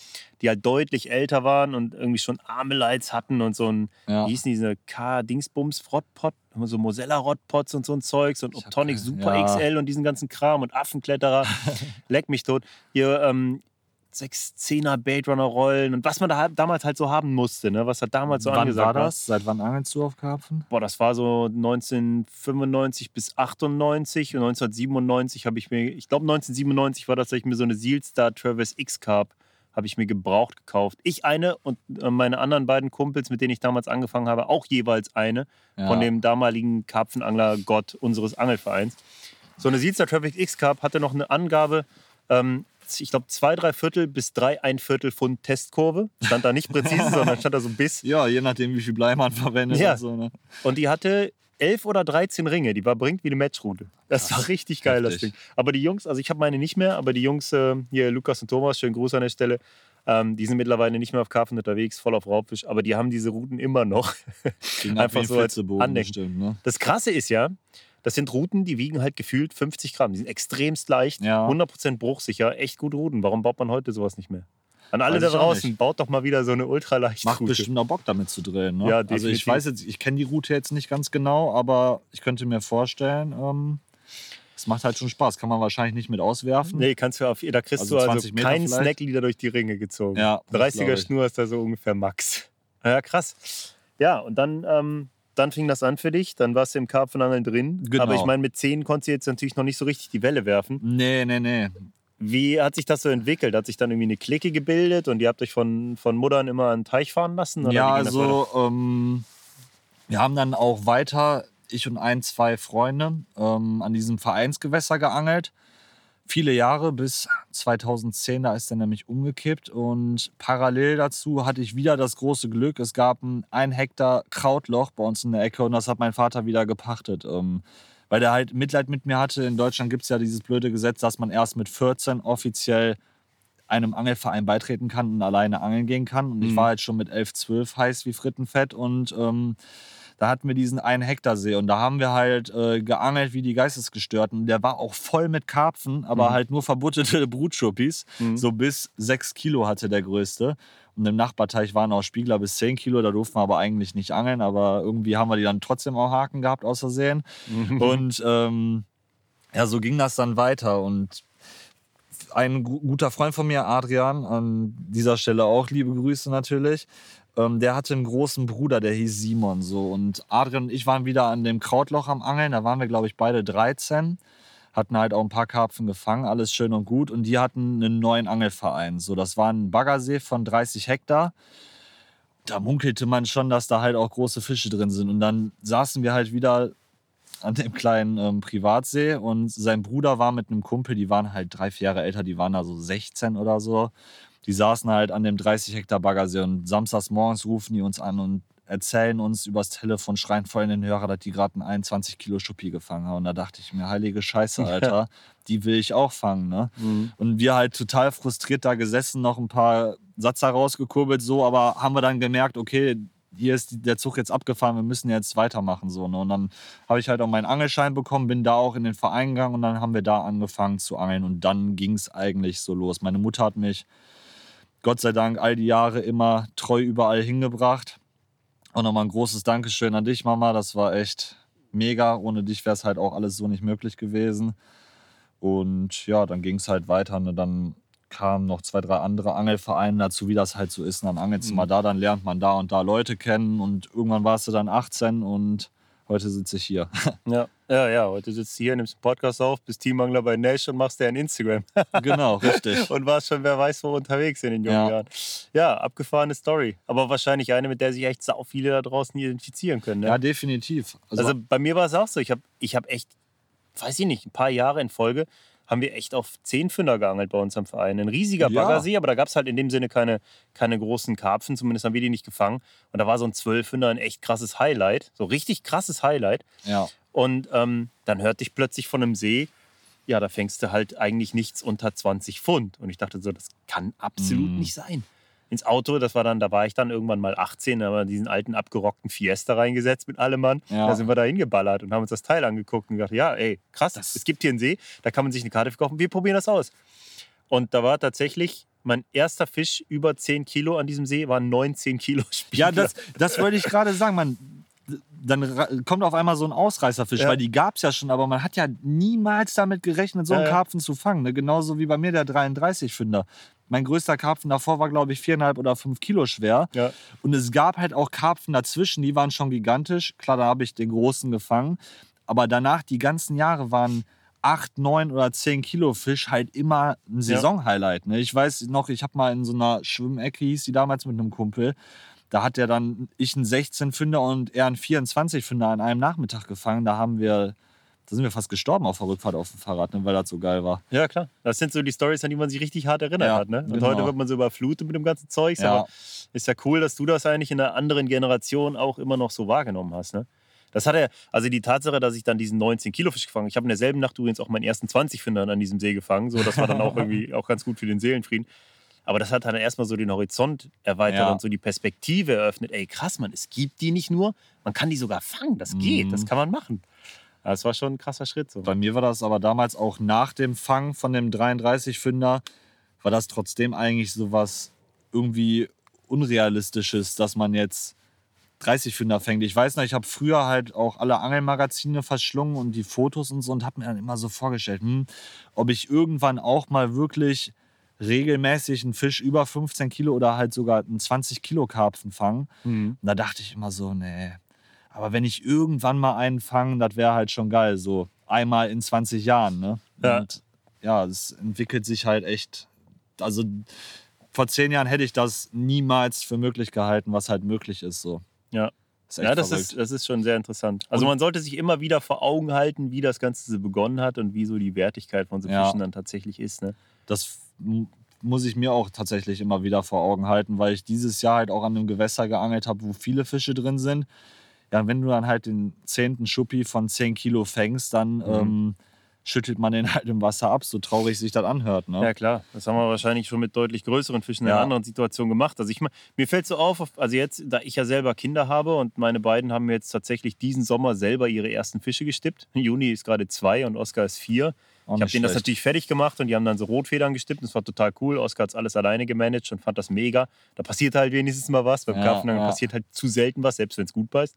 die halt deutlich älter waren und irgendwie schon Armelights hatten und so ein, ja. wie hießen diese K-Dingsbums-Rottpot, so Mosella-Rottpots und so ein Zeugs und Optonic Super ja. XL und diesen ganzen Kram und Affenkletterer. Leck mich tot. Hier, ähm, sechs Zehner Bait Runner Rollen und was man da damals halt so haben musste, ne? was hat damals so wann angesagt war das? Seit wann angelst du auf Karpfen? Boah, das war so 1995 bis 98 und 1997 habe ich mir, ich glaube 1997 war das, dass ich mir so eine Sealstar Travis X Carp habe ich mir gebraucht gekauft. Ich eine und äh, meine anderen beiden Kumpels, mit denen ich damals angefangen habe, auch jeweils eine ja. von dem damaligen Karpfenangler Gott unseres Angelvereins. So eine Sealstar Travis X Carp hatte noch eine Angabe, ähm, ich glaube, zwei, drei Viertel bis drei, ein Viertel Pfund Testkurve. Stand da nicht präzise, sondern stand da so Biss. Ja, je nachdem, wie viel Blei man verwendet. Ja. Und, so, ne? und die hatte elf oder 13 Ringe. Die war bringt wie eine Matchroute. Das Krass. war richtig geil, Heftig. das Ding. Aber die Jungs, also ich habe meine nicht mehr, aber die Jungs, äh, hier Lukas und Thomas, schönen Gruß an der Stelle, ähm, die sind mittlerweile nicht mehr auf Karpfen unterwegs, voll auf Raubfisch, aber die haben diese Routen immer noch. Einfach so als Andenken. Bestimmt, ne? Das Krasse ist ja, das sind Routen, die wiegen halt gefühlt 50 Gramm. Die sind extremst leicht, ja. 100% bruchsicher, echt gute Routen. Warum baut man heute sowas nicht mehr? An alle da draußen, baut doch mal wieder so eine ultraleichte Macht Route. bestimmt auch Bock damit zu drehen. Ne? Ja, also ich weiß jetzt, ich kenne die Route jetzt nicht ganz genau, aber ich könnte mir vorstellen, ähm, es macht halt schon Spaß. Kann man wahrscheinlich nicht mit auswerfen. Nee, kannst du auf, da kriegst also du also keinen Snacklieder durch die Ringe gezogen. Ja, 30er Schnur ist da so ungefähr Max. Ja, krass. Ja, und dann ähm, dann fing das an für dich, dann warst du im Karpfenangeln drin. Genau. Aber ich meine, mit 10 konntest du jetzt natürlich noch nicht so richtig die Welle werfen. Nee, nee, nee. Wie hat sich das so entwickelt? Hat sich dann irgendwie eine Clique gebildet und ihr habt euch von, von Muttern immer einen Teich fahren lassen? ja, also ähm, wir haben dann auch weiter, ich und ein, zwei Freunde, ähm, an diesem Vereinsgewässer geangelt viele Jahre bis 2010, da ist er nämlich umgekippt. Und parallel dazu hatte ich wieder das große Glück, es gab ein, ein Hektar Krautloch bei uns in der Ecke und das hat mein Vater wieder gepachtet. Ähm, weil der halt Mitleid mit mir hatte. In Deutschland gibt es ja dieses blöde Gesetz, dass man erst mit 14 offiziell einem Angelverein beitreten kann und alleine angeln gehen kann. Und mhm. ich war halt schon mit 11, 12 heiß wie Frittenfett und ähm, da hatten wir diesen einen Hektarsee und da haben wir halt äh, geangelt wie die Geistesgestörten. Der war auch voll mit Karpfen, aber mhm. halt nur verbuttete Brutschuppis. Mhm. So bis sechs Kilo hatte der größte. Und im Nachbarteich waren auch Spiegler bis 10 Kilo, da durften wir aber eigentlich nicht angeln, aber irgendwie haben wir die dann trotzdem auch Haken gehabt, außersehen. Mhm. Und ähm, ja, so ging das dann weiter. Und ein guter Freund von mir, Adrian, an dieser Stelle auch liebe Grüße natürlich, ähm, der hatte einen großen Bruder, der hieß Simon so. Und Adrian und ich waren wieder an dem Krautloch am Angeln. Da waren wir, glaube ich, beide 13. Hatten halt auch ein paar Karpfen gefangen, alles schön und gut. Und die hatten einen neuen Angelverein. So, das war ein Baggersee von 30 Hektar. Da munkelte man schon, dass da halt auch große Fische drin sind. Und dann saßen wir halt wieder an dem kleinen ähm, Privatsee und sein Bruder war mit einem Kumpel, die waren halt drei, vier Jahre älter, die waren da so 16 oder so die saßen halt an dem 30 Hektar Baggersee und samstags morgens rufen die uns an und erzählen uns übers Telefon, schreien voll in den Hörer, dass die gerade einen 21 Kilo Schuppi gefangen haben. Und da dachte ich mir, heilige Scheiße, Alter, ja. die will ich auch fangen. Ne? Mhm. Und wir halt total frustriert da gesessen, noch ein paar Satzer rausgekurbelt, so, aber haben wir dann gemerkt, okay, hier ist der Zug jetzt abgefahren, wir müssen jetzt weitermachen. So, ne? Und dann habe ich halt auch meinen Angelschein bekommen, bin da auch in den Verein gegangen und dann haben wir da angefangen zu angeln und dann ging es eigentlich so los. Meine Mutter hat mich Gott sei Dank all die Jahre immer treu überall hingebracht. Und nochmal ein großes Dankeschön an dich, Mama. Das war echt mega. Ohne dich wäre es halt auch alles so nicht möglich gewesen. Und ja, dann ging es halt weiter. Und ne? dann kamen noch zwei, drei andere Angelvereine dazu, wie das halt so ist. Und dann angelst du mhm. mal da, dann lernt man da und da Leute kennen. Und irgendwann warst du dann 18 und heute sitze ich hier. Ja. Ja, ja, heute sitzt du hier, nimmst einen Podcast auf, bist Teammangler bei Nash und machst dir ein Instagram. genau, richtig. und warst schon, wer weiß, wo unterwegs in den jungen ja. Jahren. Ja, abgefahrene Story. Aber wahrscheinlich eine, mit der sich echt sau viele da draußen identifizieren können. Ne? Ja, definitiv. Also, also bei mir war es auch so. Ich habe ich hab echt, weiß ich nicht, ein paar Jahre in Folge haben wir echt auf zehn Fünder geangelt bei uns am Verein. Ein riesiger ja. Baggersee, aber da gab es halt in dem Sinne keine, keine großen Karpfen, zumindest haben wir die nicht gefangen. Und da war so ein Zwölffünder ein echt krasses Highlight, so richtig krasses Highlight. Ja. Und ähm, dann hörte ich plötzlich von einem See, ja, da fängst du halt eigentlich nichts unter 20 Pfund. Und ich dachte so, das kann absolut mm. nicht sein. Ins Auto, das war dann, da war ich dann irgendwann mal 18, da haben wir diesen alten abgerockten Fiesta reingesetzt mit allem Mann. Ja. Da sind wir da hingeballert und haben uns das Teil angeguckt und gedacht, ja, ey, krass, das es gibt hier einen See, da kann man sich eine Karte verkaufen, wir probieren das aus. Und da war tatsächlich mein erster Fisch über 10 Kilo an diesem See, war 19 Kilo Spiegel. Ja, das, das wollte ich gerade sagen. Man, dann kommt auf einmal so ein Ausreißerfisch, ja. weil die gab es ja schon, aber man hat ja niemals damit gerechnet, so einen ja, Karpfen zu fangen. Ne? Genauso wie bei mir der 33-Fünder. Mein größter Karpfen davor war, glaube ich, viereinhalb oder fünf Kilo schwer. Ja. Und es gab halt auch Karpfen dazwischen, die waren schon gigantisch. Klar, da habe ich den großen gefangen. Aber danach, die ganzen Jahre waren acht, neun oder zehn Kilo Fisch halt immer ein Saisonhighlight. Ne? Ich weiß noch, ich habe mal in so einer Schwimmecke, hieß die damals mit einem Kumpel, da hat er dann ich einen 16-Fünder und er einen 24-Fünder an einem Nachmittag gefangen. Da haben wir, da sind wir fast gestorben auf der Rückfahrt auf dem Fahrrad, ne, weil das so geil war. Ja, klar. Das sind so die Stories, an die man sich richtig hart erinnert ja, hat. Ne? Und genau. heute wird man so überflutet mit dem ganzen Zeug. Ja. Aber ist ja cool, dass du das eigentlich in einer anderen Generation auch immer noch so wahrgenommen hast. Ne? Das hat er, also die Tatsache, dass ich dann diesen 19 Kilo Fisch gefangen habe. Ich habe in derselben Nacht übrigens auch meinen ersten 20 Fünder an diesem See gefangen. So, das war dann auch irgendwie auch ganz gut für den Seelenfrieden. Aber das hat dann erstmal so den Horizont erweitert ja. und so die Perspektive eröffnet. Ey, krass, man, es gibt die nicht nur, man kann die sogar fangen. Das geht, mhm. das kann man machen. Das war schon ein krasser Schritt. So. Bei mir war das aber damals auch nach dem Fang von dem 33-Fünder, war das trotzdem eigentlich so was irgendwie Unrealistisches, dass man jetzt 30 Fünder fängt. Ich weiß noch, ich habe früher halt auch alle Angelmagazine verschlungen und die Fotos und so und habe mir dann immer so vorgestellt, hm, ob ich irgendwann auch mal wirklich regelmäßig einen Fisch über 15 Kilo oder halt sogar einen 20 Kilo Karpfen fangen. Mhm. Und da dachte ich immer so, nee. Aber wenn ich irgendwann mal einen fange, das wäre halt schon geil. So einmal in 20 Jahren. Ne? Ja. Und ja, es entwickelt sich halt echt. Also vor zehn Jahren hätte ich das niemals für möglich gehalten, was halt möglich ist. So. Ja. Das ja, das ist, das ist schon sehr interessant. Also man sollte sich immer wieder vor Augen halten, wie das Ganze so begonnen hat und wie so die Wertigkeit von so Fischen ja. dann tatsächlich ist. Ne? Das muss ich mir auch tatsächlich immer wieder vor Augen halten, weil ich dieses Jahr halt auch an einem Gewässer geangelt habe, wo viele Fische drin sind. Ja, wenn du dann halt den zehnten Schuppi von 10 Kilo fängst, dann mhm. ähm, schüttelt man den halt im Wasser ab, so traurig sich das anhört. Ne? Ja, klar. Das haben wir wahrscheinlich schon mit deutlich größeren Fischen ja. in einer anderen Situation gemacht. Also ich mir fällt so auf, also jetzt, da ich ja selber Kinder habe und meine beiden haben jetzt tatsächlich diesen Sommer selber ihre ersten Fische gestippt. Juni ist gerade zwei und Oskar ist vier. Ich habe denen das natürlich fertig gemacht und die haben dann so Rotfedern gestippt. Das war total cool. Oskar hat alles alleine gemanagt und fand das mega. Da passiert halt wenigstens mal was. Beim ja, Karpfen ja. passiert halt zu selten was, selbst wenn es gut beißt.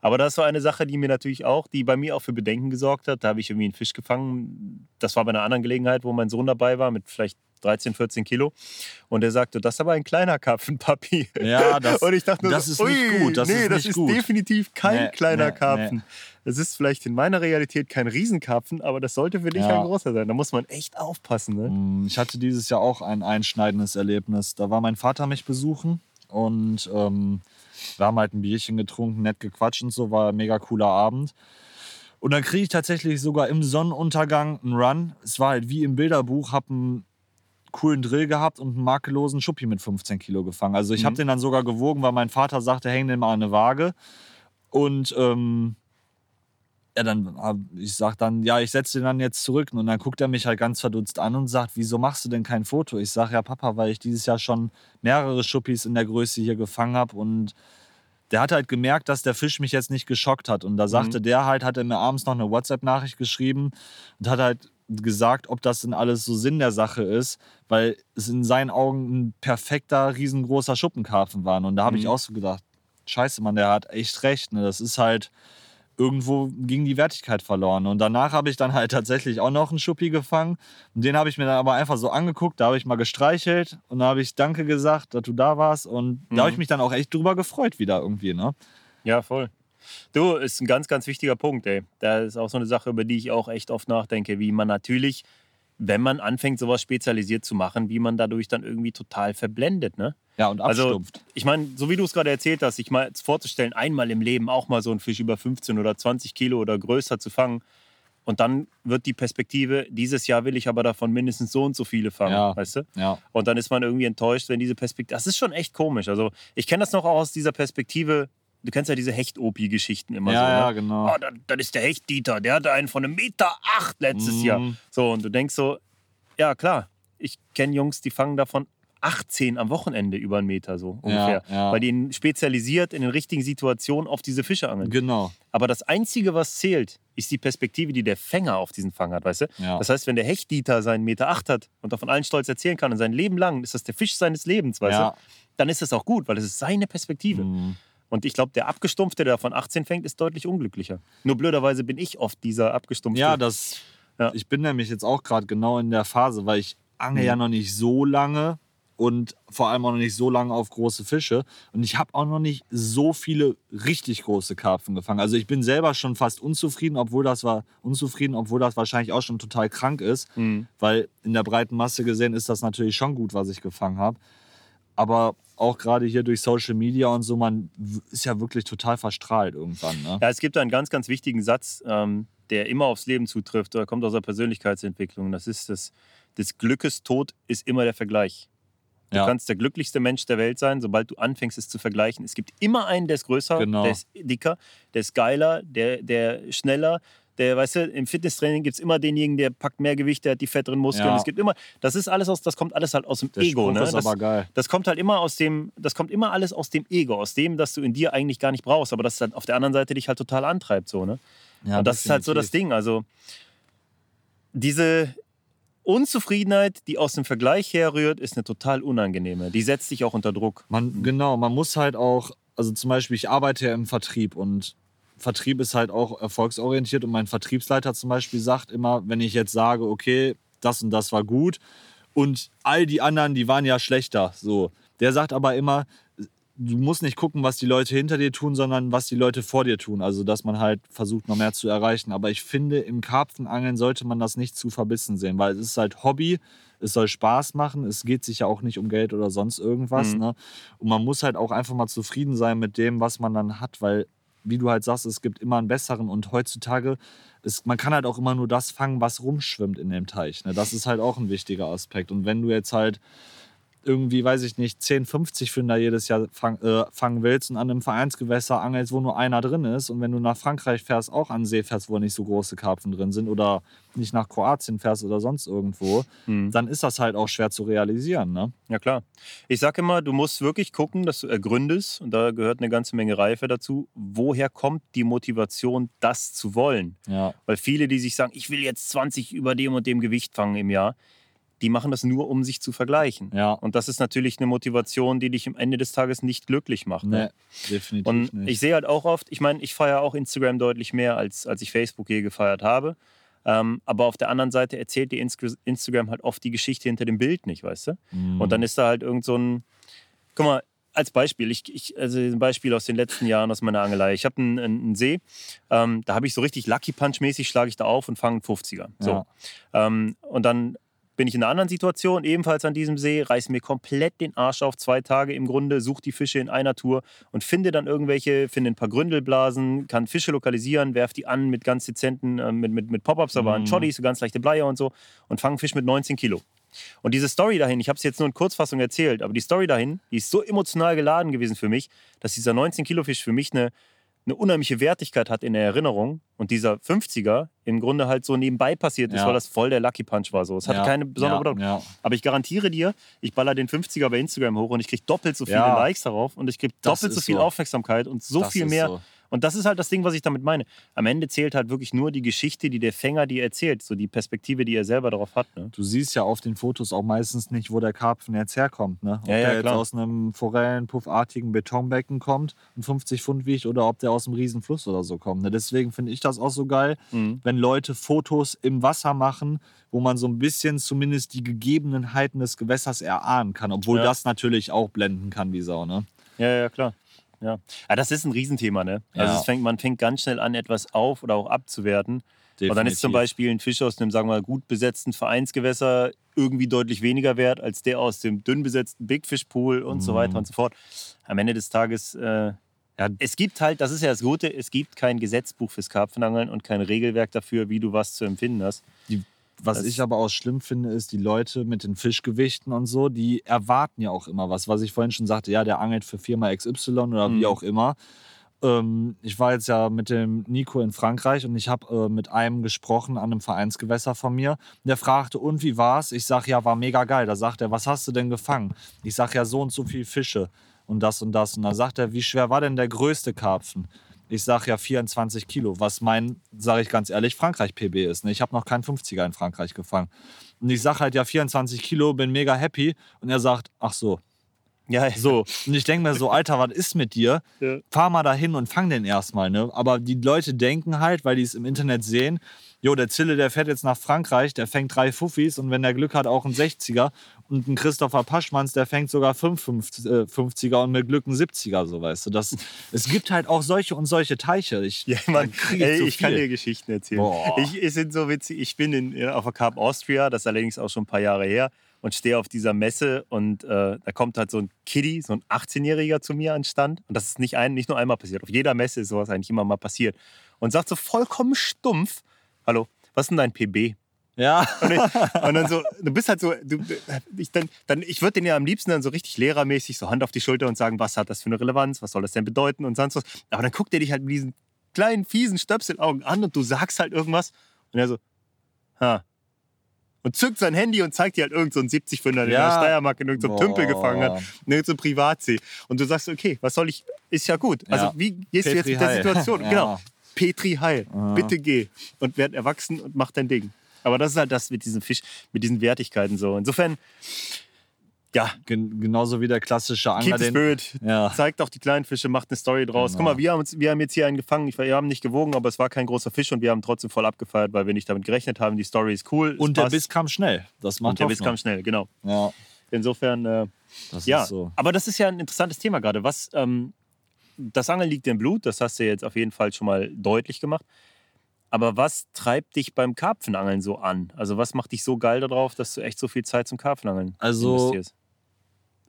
Aber das war eine Sache, die mir natürlich auch, die bei mir auch für Bedenken gesorgt hat. Da habe ich irgendwie einen Fisch gefangen. Das war bei einer anderen Gelegenheit, wo mein Sohn dabei war, mit vielleicht 13, 14 Kilo. Und er sagte, das ist aber ein kleiner Karpfen, Papi. Ja, das, und ich dachte das so, ist nicht gut. Das nee, ist das ist gut. definitiv kein nee, kleiner nee, Karpfen. Nee. Das ist vielleicht in meiner Realität kein Riesenkarpfen, aber das sollte für dich ja. ein großer sein. Da muss man echt aufpassen. Ne? Mm, ich hatte dieses Jahr auch ein einschneidendes Erlebnis. Da war mein Vater mich besuchen und ähm, wir haben halt ein Bierchen getrunken, nett gequatscht und so, war ein mega cooler Abend. Und dann kriege ich tatsächlich sogar im Sonnenuntergang einen Run. Es war halt wie im Bilderbuch, habe einen coolen Drill gehabt und einen makellosen Schuppi mit 15 Kilo gefangen. Also ich mhm. habe den dann sogar gewogen, weil mein Vater sagte, häng den mal an eine Waage. Und ähm, ja, dann, ich sag dann, ja, ich setze den dann jetzt zurück. Und dann guckt er mich halt ganz verdutzt an und sagt, wieso machst du denn kein Foto? Ich sage, ja, Papa, weil ich dieses Jahr schon mehrere Schuppis in der Größe hier gefangen habe und der hat halt gemerkt, dass der Fisch mich jetzt nicht geschockt hat. Und da sagte mhm. der halt, hat er mir abends noch eine WhatsApp-Nachricht geschrieben und hat halt gesagt, ob das denn alles so Sinn der Sache ist, weil es in seinen Augen ein perfekter, riesengroßer Schuppenkarpfen war. Und da habe mhm. ich auch so gedacht, scheiße, Mann, der hat echt recht. Ne? Das ist halt, irgendwo ging die Wertigkeit verloren. Und danach habe ich dann halt tatsächlich auch noch einen Schuppi gefangen. Und den habe ich mir dann aber einfach so angeguckt. Da habe ich mal gestreichelt und da habe ich Danke gesagt, dass du da warst. Und mhm. da habe ich mich dann auch echt drüber gefreut wieder irgendwie. Ne? Ja, voll. Du, ist ein ganz, ganz wichtiger Punkt, ey. Da ist auch so eine Sache, über die ich auch echt oft nachdenke, wie man natürlich, wenn man anfängt, sowas spezialisiert zu machen, wie man dadurch dann irgendwie total verblendet, ne? Ja, und abstumpft. Also, ich meine, so wie du es gerade erzählt hast, sich mal vorzustellen, einmal im Leben auch mal so einen Fisch über 15 oder 20 Kilo oder größer zu fangen, und dann wird die Perspektive, dieses Jahr will ich aber davon mindestens so und so viele fangen, ja. weißt du? Ja. Und dann ist man irgendwie enttäuscht, wenn diese Perspektive. Das ist schon echt komisch. Also ich kenne das noch auch aus dieser Perspektive. Du kennst ja diese Hecht-Opi-Geschichten immer ja, so. Ne? Ja, genau. Oh, dann, dann ist der Hecht-Dieter, der hatte einen von einem Meter acht letztes mhm. Jahr. So, und du denkst so, ja klar, ich kenne Jungs, die fangen davon 18 am Wochenende über einen Meter so ungefähr. Ja, ja. Weil die spezialisiert in den richtigen Situationen auf diese Fische angeln. Genau. Aber das Einzige, was zählt, ist die Perspektive, die der Fänger auf diesen Fang hat, weißt du? Ja. Das heißt, wenn der Hechtdieter seinen Meter acht hat und davon allen stolz erzählen kann und sein Leben lang ist das der Fisch seines Lebens, weißt du? Dann ist das auch gut, weil es ist seine Perspektive. Mhm. Und ich glaube, der Abgestumpfte, der davon 18 fängt, ist deutlich unglücklicher. Nur blöderweise bin ich oft dieser Abgestumpfte. Ja, das. Ich bin nämlich jetzt auch gerade genau in der Phase, weil ich angel mhm. ja noch nicht so lange und vor allem auch noch nicht so lange auf große Fische. Und ich habe auch noch nicht so viele richtig große Karpfen gefangen. Also ich bin selber schon fast unzufrieden, obwohl das war unzufrieden, obwohl das wahrscheinlich auch schon total krank ist, mhm. weil in der breiten Masse gesehen ist das natürlich schon gut, was ich gefangen habe. Aber auch gerade hier durch Social Media und so, man ist ja wirklich total verstrahlt irgendwann. Ne? Ja, es gibt einen ganz, ganz wichtigen Satz, ähm, der immer aufs Leben zutrifft, der kommt aus der Persönlichkeitsentwicklung. Das ist das, des Glückes Tod ist immer der Vergleich. Du ja. kannst der glücklichste Mensch der Welt sein, sobald du anfängst, es zu vergleichen. Es gibt immer einen, der ist größer, genau. der ist dicker, der ist geiler, der, der schneller. Der, weißt du, im Fitnesstraining gibt es immer denjenigen, der packt mehr Gewicht, der hat die fetteren Muskeln. Ja. Es gibt immer, das ist alles aus, das kommt alles halt aus dem der Ego. ne? Das, aber geil. das kommt halt immer aus dem, das kommt immer alles aus dem Ego, aus dem, das du in dir eigentlich gar nicht brauchst, aber das dann auf der anderen Seite dich halt total antreibt, so, ne? Ja, Und das definitiv. ist halt so das Ding. Also diese, Unzufriedenheit, die aus dem Vergleich herrührt, ist eine total unangenehme. Die setzt dich auch unter Druck. Man, genau, man muss halt auch, also zum Beispiel, ich arbeite ja im Vertrieb und Vertrieb ist halt auch erfolgsorientiert und mein Vertriebsleiter zum Beispiel sagt immer, wenn ich jetzt sage, okay, das und das war gut und all die anderen, die waren ja schlechter, so. Der sagt aber immer, du musst nicht gucken, was die Leute hinter dir tun, sondern was die Leute vor dir tun. Also, dass man halt versucht, noch mehr zu erreichen. Aber ich finde, im Karpfenangeln sollte man das nicht zu verbissen sehen, weil es ist halt Hobby, es soll Spaß machen, es geht sich ja auch nicht um Geld oder sonst irgendwas. Mhm. Ne? Und man muss halt auch einfach mal zufrieden sein mit dem, was man dann hat, weil, wie du halt sagst, es gibt immer einen besseren und heutzutage, ist, man kann halt auch immer nur das fangen, was rumschwimmt in dem Teich. Ne? Das ist halt auch ein wichtiger Aspekt. Und wenn du jetzt halt irgendwie, weiß ich nicht, 10, 50 Finder jedes Jahr fang, äh, fangen willst und an einem Vereinsgewässer angelst, wo nur einer drin ist und wenn du nach Frankreich fährst, auch an See fährst, wo nicht so große Karpfen drin sind oder nicht nach Kroatien fährst oder sonst irgendwo, mhm. dann ist das halt auch schwer zu realisieren. Ne? Ja klar. Ich sage immer, du musst wirklich gucken, dass du ergründest und da gehört eine ganze Menge Reife dazu, woher kommt die Motivation, das zu wollen? Ja. Weil viele, die sich sagen, ich will jetzt 20 über dem und dem Gewicht fangen im Jahr, die machen das nur, um sich zu vergleichen. Ja. Und das ist natürlich eine Motivation, die dich am Ende des Tages nicht glücklich macht. Ne? Nee, definitiv Und nicht. ich sehe halt auch oft, ich meine, ich feiere auch Instagram deutlich mehr, als, als ich Facebook je gefeiert habe. Ähm, aber auf der anderen Seite erzählt dir Instagram halt oft die Geschichte hinter dem Bild nicht, weißt du? Mhm. Und dann ist da halt irgend so ein. Guck mal, als Beispiel, ich, ich, also ein Beispiel aus den letzten Jahren aus meiner Angelei. Ich habe einen, einen, See, ähm, da habe ich so richtig Lucky Punch-mäßig, schlage ich da auf und fange einen 50er. So. Ja. Ähm, und dann bin ich in einer anderen Situation, ebenfalls an diesem See, reiße mir komplett den Arsch auf, zwei Tage im Grunde, suche die Fische in einer Tour und finde dann irgendwelche, finde ein paar Gründelblasen, kann Fische lokalisieren, werfe die an mit ganz dezenten, äh, mit, mit, mit Pop-Ups, aber Mhm. an Choddies, so ganz leichte Bleier und so und fange Fisch mit 19 Kilo. Und diese Story dahin, ich habe es jetzt nur in Kurzfassung erzählt, aber die Story dahin, die ist so emotional geladen gewesen für mich, dass dieser 19-Kilo-Fisch für mich eine, eine unheimliche Wertigkeit hat in der Erinnerung und dieser 50er im Grunde halt so nebenbei passiert ist, Ja. weil das voll der Lucky Punch war. So. Es hatte ja. keine besondere ja. Bedeutung. Aber ich garantiere dir, ich baller den 50er bei Instagram hoch und ich kriege doppelt so viele. Likes darauf und ich kriege doppelt so viel so. Aufmerksamkeit und so Das viel mehr. so. Und das ist halt das Ding, was ich damit meine. Am Ende zählt halt wirklich nur die Geschichte, die der Fänger dir erzählt, so die Perspektive, die er selber darauf hat. Ne? Du siehst ja auf den Fotos auch meistens nicht, wo der Karpfen jetzt herkommt. Ne? Ob Ja, ja, der jetzt klar. aus einem forellenpuffartigen Betonbecken kommt und 50 Pfund wiegt oder ob der aus einem Riesenfluss oder so kommt. Ne? Deswegen finde ich das auch so geil, Mhm. wenn Leute Fotos im Wasser machen, wo man so ein bisschen zumindest die Gegebenheiten des Gewässers erahnen kann. Obwohl Ja. das natürlich auch blenden kann wie Sau. Ne? Ja, ja, klar. Ja. ja, das ist ein Riesenthema, ne? Also ja. fängt, man fängt ganz schnell an, etwas auf oder auch abzuwerten. Definitiv. Und dann ist zum Beispiel ein Fisch aus einem, sagen wir mal, gut besetzten Vereinsgewässer irgendwie deutlich weniger wert als der aus dem dünn besetzten Big Fish Pool und mm. so weiter mhm. und so fort. Am Ende des Tages, äh, ja, es gibt halt, das ist ja das Gute, es gibt kein Gesetzbuch fürs Karpfenangeln und kein Regelwerk dafür, wie du was zu empfinden hast. Die was das ich aber auch schlimm finde, ist, die Leute mit den Fischgewichten und so, die erwarten ja auch immer was. Was ich vorhin schon sagte, ja, der angelt für Firma XY oder mhm. wie auch immer. Ähm, ich war jetzt ja mit dem Nico in Frankreich und ich habe äh, mit einem gesprochen an einem Vereinsgewässer von mir. Der fragte, und wie war's? Ich sage, ja, war mega geil. Da sagt er, was hast du denn gefangen? Ich sage, ja, so und so viel Fische und das und das. Und da sagt er, wie schwer war denn der größte Karpfen? Ich sage ja 24 Kilo, was mein, sage ich ganz ehrlich, Frankreich-PB ist. Ne? Ich habe noch keinen 50er in Frankreich gefangen. Und ich sage halt ja 24 Kilo, bin mega happy. Und er sagt, ach so. Ja, ja. So. Und ich denke mir so, Alter, was ist mit dir? Ja. Fahr mal dahin und fang den erstmal. Ne? Aber die Leute denken halt, weil die es im Internet sehen, jo, der Zille, der fährt jetzt nach Frankreich, der fängt drei Fuffis und wenn der Glück hat, auch ein 60er. Und ein Christopher Paschmanns, der fängt sogar 55er äh, und mit Glück ein 70er, so weißt du. Das, es gibt halt auch solche und solche Teiche. Ich, ja, Mann, ey, ich kann dir Geschichten erzählen. Boah. Ich, es sind so witzig, ich bin in, auf der Carp Austria, das ist allerdings auch schon ein paar Jahre her, und stehe auf dieser Messe und äh, da kommt halt so ein Kiddie, so ein 18-Jähriger zu mir an Stand. Und das ist nicht, ein, nicht nur einmal passiert. Auf jeder Messe ist sowas eigentlich immer mal passiert. Und sagt so vollkommen stumpf, hallo, was ist denn dein PB? Ja. Und, ich, und, dann so, du bist halt so, du, ich, dann, dann, ich würde den ja am liebsten dann so richtig lehrermäßig so Hand auf die Schulter und sagen, was hat das für eine Relevanz, was soll das denn bedeuten und sonst was. Aber dann guckt er dich halt mit diesen kleinen, fiesen Stöpselaugen an und du sagst halt irgendwas und er so, ha. Und zückt sein Handy und zeigt dir halt irgendeinen so 70 Pfünder, den ja. der Steiermark in irgendeinem so Tümpel gefangen hat, in irgendeinem so Privatsee. Und du sagst, okay, was soll ich, ist ja gut. Also ja. wie gehst Petri du jetzt mit der Situation? Ja. Genau. Petri Heil, Aha. bitte geh und werd erwachsen und mach dein Ding. Aber das ist halt das mit diesen Fisch, mit diesen Wertigkeiten so. Insofern, ja. Gen genauso wie der klassische Angler. Keep Spirit. Ja. Zeigt auch die kleinen Fische, macht eine Story draus. Genau. Guck mal, wir haben, uns, wir haben jetzt hier einen gefangen. wir haben nicht gewogen, aber es war kein großer Fisch und wir haben trotzdem voll abgefeiert, weil wir nicht damit gerechnet haben. Die Story ist cool. Und der Biss kam schnell. Das macht und der Biss kam schnell, genau. Ja. Insofern, äh, ja. So. Aber das ist ja ein interessantes Thema gerade. Was, ähm, das Angeln liegt im Blut, das hast du jetzt auf jeden Fall schon mal deutlich gemacht. Aber was treibt dich beim Karpfenangeln so an? Also was macht dich so geil darauf, dass du echt so viel Zeit zum Karpfenangeln also, investierst?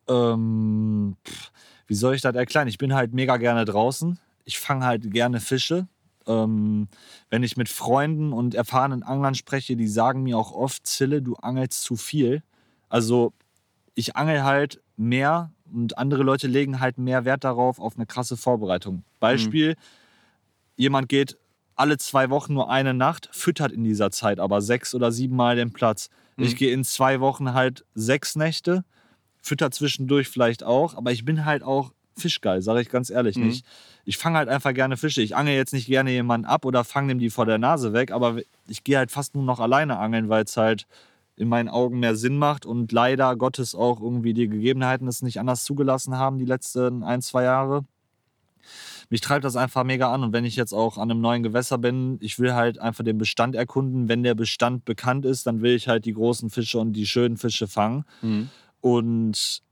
Ähm, pff, wie soll ich das erklären? Ich bin halt mega gerne draußen. Ich fange halt gerne Fische. Ähm, wenn ich mit Freunden und erfahrenen Anglern spreche, die sagen mir auch oft, Zille, du angelst zu viel. Also ich angel halt mehr und andere Leute legen halt mehr Wert darauf, auf eine krasse Vorbereitung. Beispiel, mhm. jemand geht alle zwei Wochen nur eine Nacht, füttert in dieser Zeit aber sechs oder sieben Mal den Platz. Mhm. Ich gehe in zwei Wochen halt sechs Nächte, fütter zwischendurch vielleicht auch, aber ich bin halt auch fischgeil, sage ich ganz ehrlich mhm. nicht. Ich fange halt einfach gerne Fische. Ich angel jetzt nicht gerne jemanden ab oder fange dem die vor der Nase weg, aber ich gehe halt fast nur noch alleine angeln, weil es halt in meinen Augen mehr Sinn macht und leider Gottes auch irgendwie die Gegebenheiten es nicht anders zugelassen haben die letzten ein, zwei Jahre. Mich treibt das einfach mega an und wenn ich jetzt auch an einem neuen Gewässer bin, ich will halt einfach den Bestand erkunden. Wenn der Bestand bekannt ist, dann will ich halt die großen Fische und die schönen Fische fangen. Mhm. Und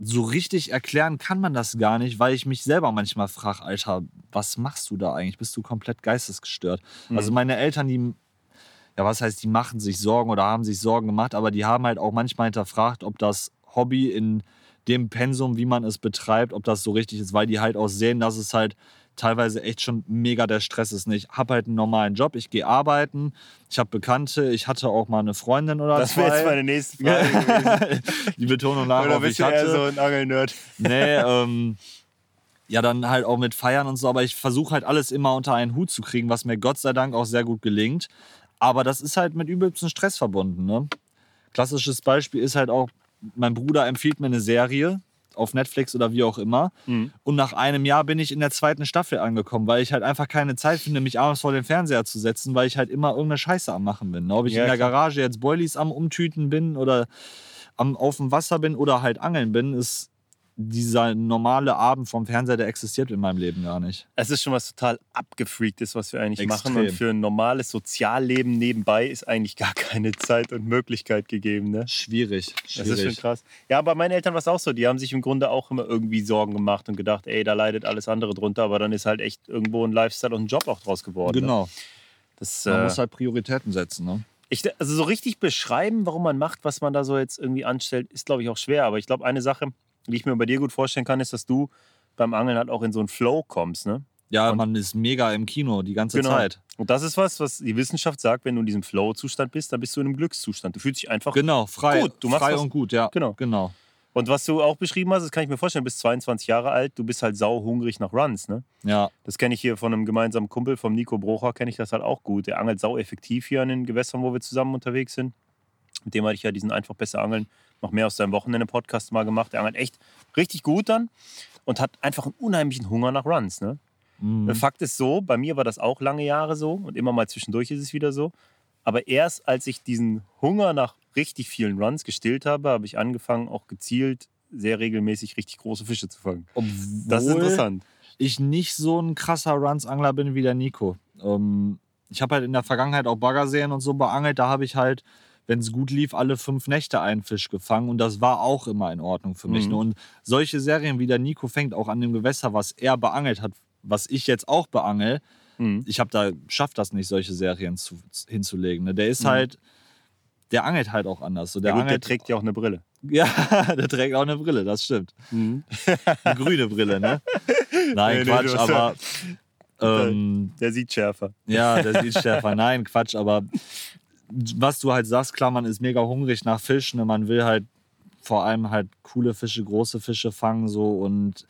so richtig erklären kann man das gar nicht, weil ich mich selber manchmal frage, Alter, was machst du da eigentlich? Bist du komplett geistesgestört? Mhm. Also meine Eltern, die ja, was heißt, die machen sich Sorgen oder haben sich Sorgen gemacht, aber die haben halt auch manchmal hinterfragt, ob das Hobby in dem Pensum, wie man es betreibt, ob das so richtig ist, weil die halt auch sehen, dass es halt teilweise echt schon mega der Stress ist. Ich habe halt einen normalen Job, ich gehe arbeiten, ich habe Bekannte, ich hatte auch mal eine Freundin oder das zwei. Das wäre jetzt meine nächste Frage. Die Betonung lag Oder bist du eher so ein Angelnerd? Nee, ähm, ja, dann halt auch mit Feiern und so, aber ich versuche halt alles immer unter einen Hut zu kriegen, was mir Gott sei Dank auch sehr gut gelingt. Aber das ist halt mit übelstem Stress verbunden. Ne? Klassisches Beispiel ist halt auch, mein Bruder empfiehlt mir eine Serie auf Netflix oder wie auch immer. Mhm. Und nach einem Jahr bin ich in der zweiten Staffel angekommen, weil ich halt einfach keine Zeit finde, mich abends vor den Fernseher zu setzen, weil ich halt immer irgendeine Scheiße am Machen bin. Ne? Ob ich ja, in der klar. Garage jetzt Boilies am Umtüten bin oder am, auf dem Wasser bin oder halt angeln bin, ist dieser normale Abend vom Fernseher, der existiert in meinem Leben gar nicht. Es ist schon was total abgefreaktes, was wir eigentlich Extrem. machen. Und für ein normales Sozialleben nebenbei ist eigentlich gar keine Zeit und Möglichkeit gegeben. Ne? Schwierig, schwierig. Das ist schon krass. Ja, aber meine Eltern war es auch so. Die haben sich im Grunde auch immer irgendwie Sorgen gemacht und gedacht, ey, da leidet alles andere drunter. Aber dann ist halt echt irgendwo ein Lifestyle und ein Job auch draus geworden. Ne? Genau. Ne? Das, man äh, muss halt Prioritäten setzen. Ne? Ich, also so richtig beschreiben, warum man macht, was man da so jetzt irgendwie anstellt, ist, glaube ich, auch schwer. Aber ich glaube, eine Sache, die ich mir bei dir gut vorstellen kann, ist, dass du beim Angeln halt auch in so einen Flow kommst, ne? Ja, und man ist mega im Kino die ganze genau. Zeit. Und das ist was, was die Wissenschaft sagt, wenn du in diesem Flow-Zustand bist, dann bist du in einem Glückszustand. Du fühlst dich einfach genau, frei, gut. Du machst frei was, und gut, ja. Genau. genau. Und was du auch beschrieben hast, das kann ich mir vorstellen, du bist 22 Jahre alt, du bist halt sauhungrig nach Runs, ne? Ja. Das kenne ich hier von einem gemeinsamen Kumpel, vom Nico Brocher, kenne ich das halt auch gut. Der angelt sau effektiv hier an den Gewässern, wo wir zusammen unterwegs sind. Mit dem hatte ich ja diesen einfach besser angeln noch mehr aus seinem Wochenende-Podcast mal gemacht. Der angelt echt richtig gut dann und hat einfach einen unheimlichen Hunger nach Runs, ne? Mhm. Fakt ist so, bei mir war das auch lange Jahre so und immer mal zwischendurch ist es wieder so. Aber erst als ich diesen Hunger nach richtig vielen Runs gestillt habe, habe ich angefangen, auch gezielt sehr regelmäßig richtig große Fische zu fangen. Obwohl das ist interessant. Ich nicht so ein krasser Runs-Angler bin wie der Nico. Ähm, ich habe halt in der Vergangenheit auch Baggerseen und so beangelt. Da habe ich halt, wenn es gut lief, alle fünf Nächte einen Fisch gefangen. Und das war auch immer in Ordnung für mich. Mhm. Und solche Serien wie der Nico fängt auch an dem Gewässer, was er beangelt hat, was ich jetzt auch beangel. Mhm. Ich habe da, schafft das nicht, solche Serien zu, hinzulegen. Ne? Der ist mhm. halt der angelt halt auch anders. So, der, gut, der trägt ja auch eine Brille. Ja, der trägt auch eine Brille, das stimmt. Mhm. Eine grüne Brille, ne? Nein, nee, Quatsch, nee, aber. Ähm, der, der, sieht schärfer. Ja, der sieht schärfer. Nein, Quatsch, aber was du halt sagst, klar, man ist mega hungrig nach Fisch. Ne? Man will halt vor allem halt coole Fische, große Fische fangen so und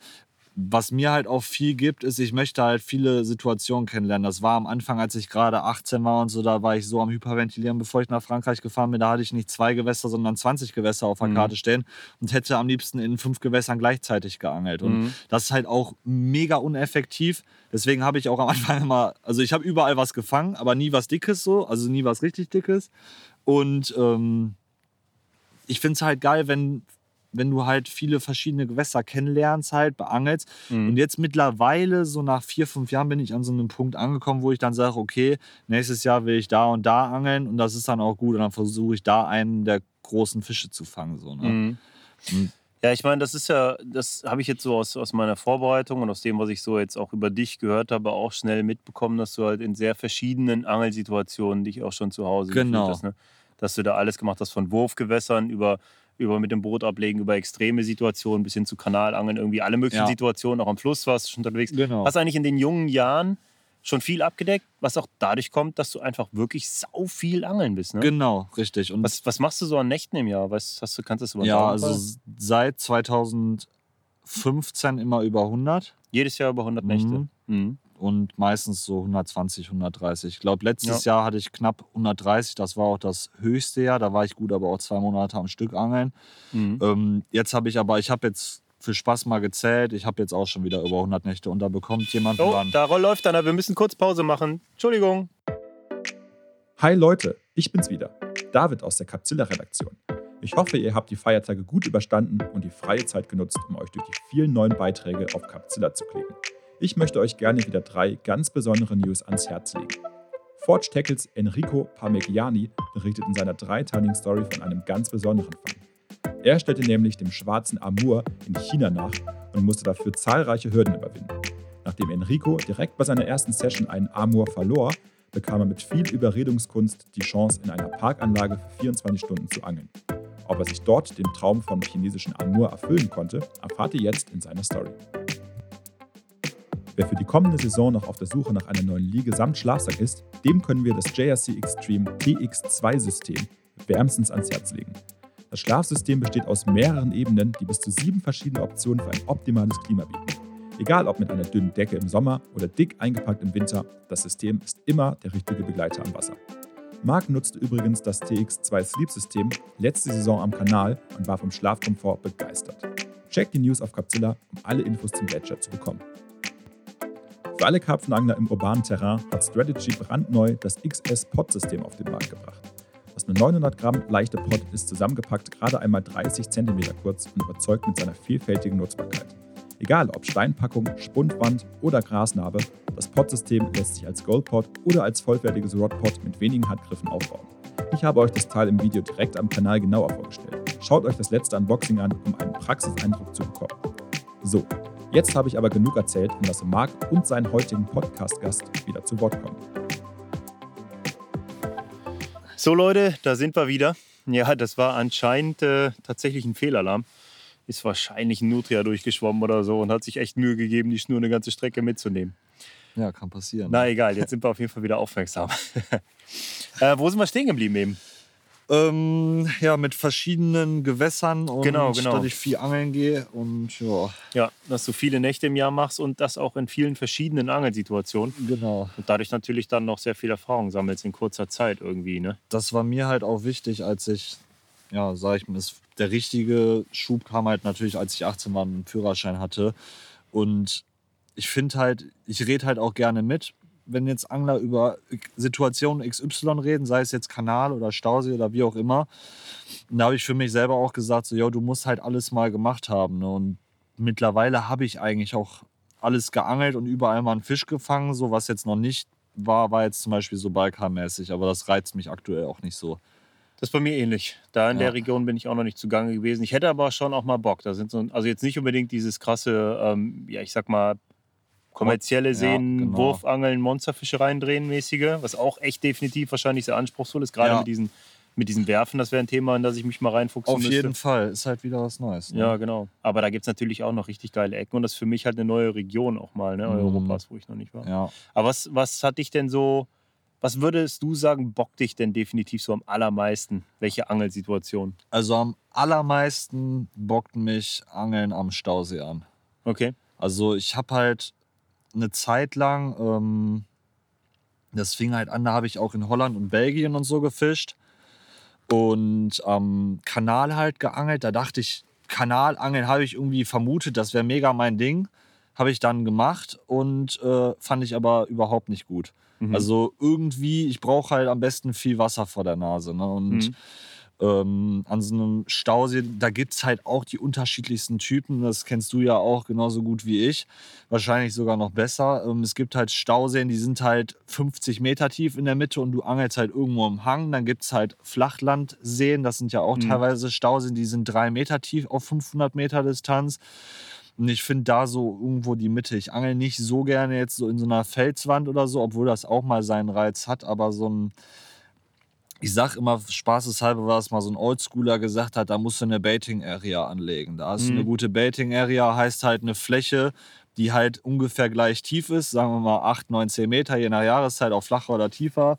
was mir halt auch viel gibt, ist, ich möchte halt viele Situationen kennenlernen. Das war am Anfang, als ich gerade 18 war und so, da war ich so am Hyperventilieren, bevor ich nach Frankreich gefahren bin. Da hatte ich nicht zwei Gewässer, sondern 20 Gewässer auf der mhm. Karte stehen und hätte am liebsten in fünf Gewässern gleichzeitig geangelt. Und mhm. das ist halt auch mega uneffektiv. Deswegen habe ich auch am Anfang immer, also ich habe überall was gefangen, aber nie was Dickes so, also nie was richtig Dickes. Und ähm, ich finde es halt geil, wenn wenn du halt viele verschiedene Gewässer kennenlernst, halt beangelst. Mhm. Und jetzt mittlerweile, so nach vier, fünf Jahren, bin ich an so einem Punkt angekommen, wo ich dann sage, okay, nächstes Jahr will ich da und da angeln und das ist dann auch gut. Und dann versuche ich da einen der großen Fische zu fangen. So, ne? mhm. Ja, ich meine, das ist ja, das habe ich jetzt so aus, aus meiner Vorbereitung und aus dem, was ich so jetzt auch über dich gehört habe, auch schnell mitbekommen, dass du halt in sehr verschiedenen Angelsituationen dich auch schon zu Hause genau. hast. Ne? Dass du da alles gemacht hast, von Wurfgewässern über über mit dem Boot ablegen, über extreme Situationen bis hin zu Kanalangeln, irgendwie alle möglichen ja. Situationen, auch am Fluss warst du schon unterwegs. Genau. Hast eigentlich in den jungen Jahren schon viel abgedeckt, was auch dadurch kommt, dass du einfach wirklich sau viel angeln bist. Ne? Genau, richtig. Und was, was machst du so an Nächten im Jahr? Weißt, hast du, kannst du das übertragen? Ja, also seit 2015 immer über 100. Jedes Jahr über 100 Nächte? Mhm. Mhm und meistens so 120, 130. Ich glaube, letztes ja. Jahr hatte ich knapp 130. Das war auch das höchste Jahr. Da war ich gut, aber auch zwei Monate am Stück angeln. Mhm. Ähm, jetzt habe ich aber, ich habe jetzt für Spaß mal gezählt. Ich habe jetzt auch schon wieder über 100 Nächte und da bekommt jemand. Oh, da läuft einer. Wir müssen kurz Pause machen. Entschuldigung. Hi Leute, ich bin's wieder. David aus der Capzilla-Redaktion. Ich hoffe, ihr habt die Feiertage gut überstanden und die freie Zeit genutzt, um euch durch die vielen neuen Beiträge auf Capzilla zu klicken. Ich möchte euch gerne wieder drei ganz besondere News ans Herz legen. Forge Tackles Enrico Parmigiani berichtet in seiner dreiteiligen Story von einem ganz besonderen Fang. Er stellte nämlich dem schwarzen Amur in China nach und musste dafür zahlreiche Hürden überwinden. Nachdem Enrico direkt bei seiner ersten Session einen Amur verlor, bekam er mit viel Überredungskunst die Chance, in einer Parkanlage für 24 Stunden zu angeln. Ob er sich dort den Traum vom chinesischen Amur erfüllen konnte, erfahrt ihr jetzt in seiner Story. Wer für die kommende Saison noch auf der Suche nach einer neuen Liege samt Schlafsack ist, dem können wir das JRC Extreme TX2-System wärmstens ans Herz legen. Das Schlafsystem besteht aus mehreren Ebenen, die bis zu sieben verschiedene Optionen für ein optimales Klima bieten. Egal ob mit einer dünnen Decke im Sommer oder dick eingepackt im Winter, das System ist immer der richtige Begleiter am Wasser. Marc nutzte übrigens das TX2 Sleep System letzte Saison am Kanal und war vom Schlafkomfort begeistert. Check die News auf Capzilla, um alle Infos zum Gletscher zu bekommen. Für alle Karpfenangler im urbanen Terrain hat Strategy brandneu das XS-Pod-System auf den Markt gebracht. Das nur 900 Gramm leichte Pot ist zusammengepackt gerade einmal 30 cm kurz und überzeugt mit seiner vielfältigen Nutzbarkeit. Egal ob Steinpackung, Spundwand oder Grasnarbe, das Pot-System lässt sich als Goldpot oder als vollwertiges Rodpot mit wenigen Handgriffen aufbauen. Ich habe euch das Teil im Video direkt am Kanal genauer vorgestellt. Schaut euch das letzte Unboxing an, um einen Praxiseindruck zu bekommen. So, jetzt habe ich aber genug erzählt und lasse Marc und seinen heutigen Podcast-Gast wieder zu Wort kommen. So Leute, da sind wir wieder. Ja, das war anscheinend äh, tatsächlich ein Fehlalarm. Ist wahrscheinlich ein Nutria durchgeschwommen oder so und hat sich echt Mühe gegeben, die Schnur eine ganze Strecke mitzunehmen. Ja, kann passieren. Na egal, jetzt sind wir auf jeden Fall wieder aufmerksam. äh, wo sind wir stehen geblieben eben? Ähm, ja, mit verschiedenen Gewässern und genau, genau. dass ich viel angeln gehe und ja. Ja, dass du viele Nächte im Jahr machst und das auch in vielen verschiedenen Angelsituationen. Genau. Und dadurch natürlich dann noch sehr viel Erfahrung sammelst in kurzer Zeit irgendwie, ne? Das war mir halt auch wichtig, als ich, ja, sag ich mal, der richtige Schub kam halt natürlich, als ich 18 war und einen Führerschein hatte. Und ich finde halt, ich rede halt auch gerne mit, wenn jetzt Angler über Situationen XY reden, sei es jetzt Kanal oder Stausee oder wie auch immer. Da habe ich für mich selber auch gesagt, so, yo, du musst halt alles mal gemacht haben. Ne? Und mittlerweile habe ich eigentlich auch alles geangelt und überall mal einen Fisch gefangen. So, was jetzt noch nicht war, war jetzt zum Beispiel so Balkan-mäßig. Aber das reizt mich aktuell auch nicht so. Das ist bei mir ähnlich. Da in ja. der Region bin ich auch noch nicht zugange gewesen. Ich hätte aber schon auch mal Bock. Da sind so, also jetzt nicht unbedingt dieses krasse, ähm, ja, ich sag mal, kommerzielle Seen, ja, genau. Wurfangeln, Monsterfische reindrehen mäßige, was auch echt definitiv wahrscheinlich sehr anspruchsvoll ist, gerade ja. mit diesen mit diesem Werfen, das wäre ein Thema, in das ich mich mal reinfuchsen Auf müsste. jeden Fall, ist halt wieder was Neues. Ne? Ja, genau. Aber da gibt es natürlich auch noch richtig geile Ecken und das ist für mich halt eine neue Region auch mal, ne? Mhm. Europas, wo ich noch nicht war. Ja. Aber was, was hat dich denn so, was würdest du sagen, bockt dich denn definitiv so am allermeisten? Welche Angelsituation? Also am allermeisten bockt mich Angeln am Stausee an. Okay. Also ich habe halt eine Zeit lang, ähm, das fing halt an, da habe ich auch in Holland und Belgien und so gefischt und am Kanal halt geangelt. Da dachte ich, Kanalangeln habe ich irgendwie vermutet, das wäre mega mein Ding. Habe ich dann gemacht und äh, fand ich aber überhaupt nicht gut. Mhm. Also irgendwie, ich brauche halt am besten viel Wasser vor der Nase. Ne? Und mhm ähm, an so einem Stausee, da gibt es halt auch die unterschiedlichsten Typen. Das kennst du ja auch genauso gut wie ich. Wahrscheinlich sogar noch besser. Ähm, es gibt halt Stauseen, die sind halt 50 Meter tief in der Mitte und du angelst halt irgendwo im Hang. Dann gibt es halt Flachlandseen, das sind ja auch mhm. teilweise Stauseen, die sind drei Meter tief auf 500 Meter Distanz. Und ich finde da so irgendwo die Mitte. Ich angel nicht so gerne jetzt so in so einer Felswand oder so, obwohl das auch mal seinen Reiz hat, aber so ein ich sag immer spaßeshalber, was mal so ein Oldschooler gesagt hat, da musst du eine Baiting Area anlegen. Da hast du eine mhm. gute Baiting Area, heißt halt eine Fläche, die halt ungefähr gleich tief ist, sagen wir mal 8, 9, 10 Meter, je nach Jahreszeit, auch flacher oder tiefer.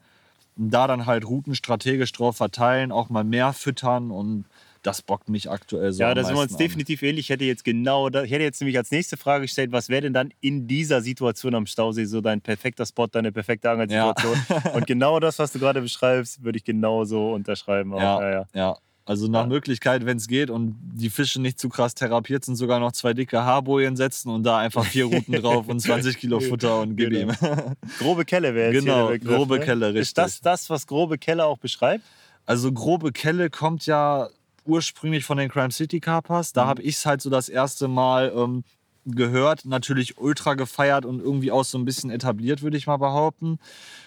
Und da dann halt Routen strategisch drauf verteilen, auch mal mehr füttern und das bockt mich aktuell so. Ja, da sind wir uns definitiv ähnlich. Ich hätte jetzt genau, ich hätte jetzt nämlich als nächste Frage gestellt, was wäre denn dann in dieser Situation am Stausee so dein perfekter Spot, deine perfekte Angelsituation? Ja. Und genau das, was du gerade beschreibst, würde ich genauso unterschreiben. Auch. Ja, ja, ja. Also nach ja. Möglichkeit, wenn es geht und die Fische nicht zu krass therapiert sind, sogar noch zwei dicke Haarbojen setzen und da einfach vier Routen drauf und 20 Kilo Futter und gib genau. ihm. grobe Kelle wäre jetzt genau, Begriff, grobe ne? Kelle, richtig. Ist das das, was grobe Kelle auch beschreibt? Also grobe Kelle kommt ja ursprünglich von den Crime City Carpers. Da mhm. habe ich es halt so das erste Mal ähm, gehört, natürlich ultra gefeiert und irgendwie auch so ein bisschen etabliert, würde ich mal behaupten.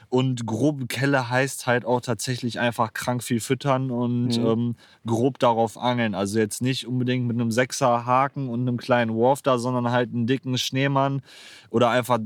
Und grobe Kelle heißt halt auch tatsächlich einfach krank viel füttern und mhm. ähm, grob darauf angeln. Also jetzt nicht unbedingt mit einem Sechser Haken und einem kleinen Wurf da, sondern halt einen dicken Schneemann oder einfach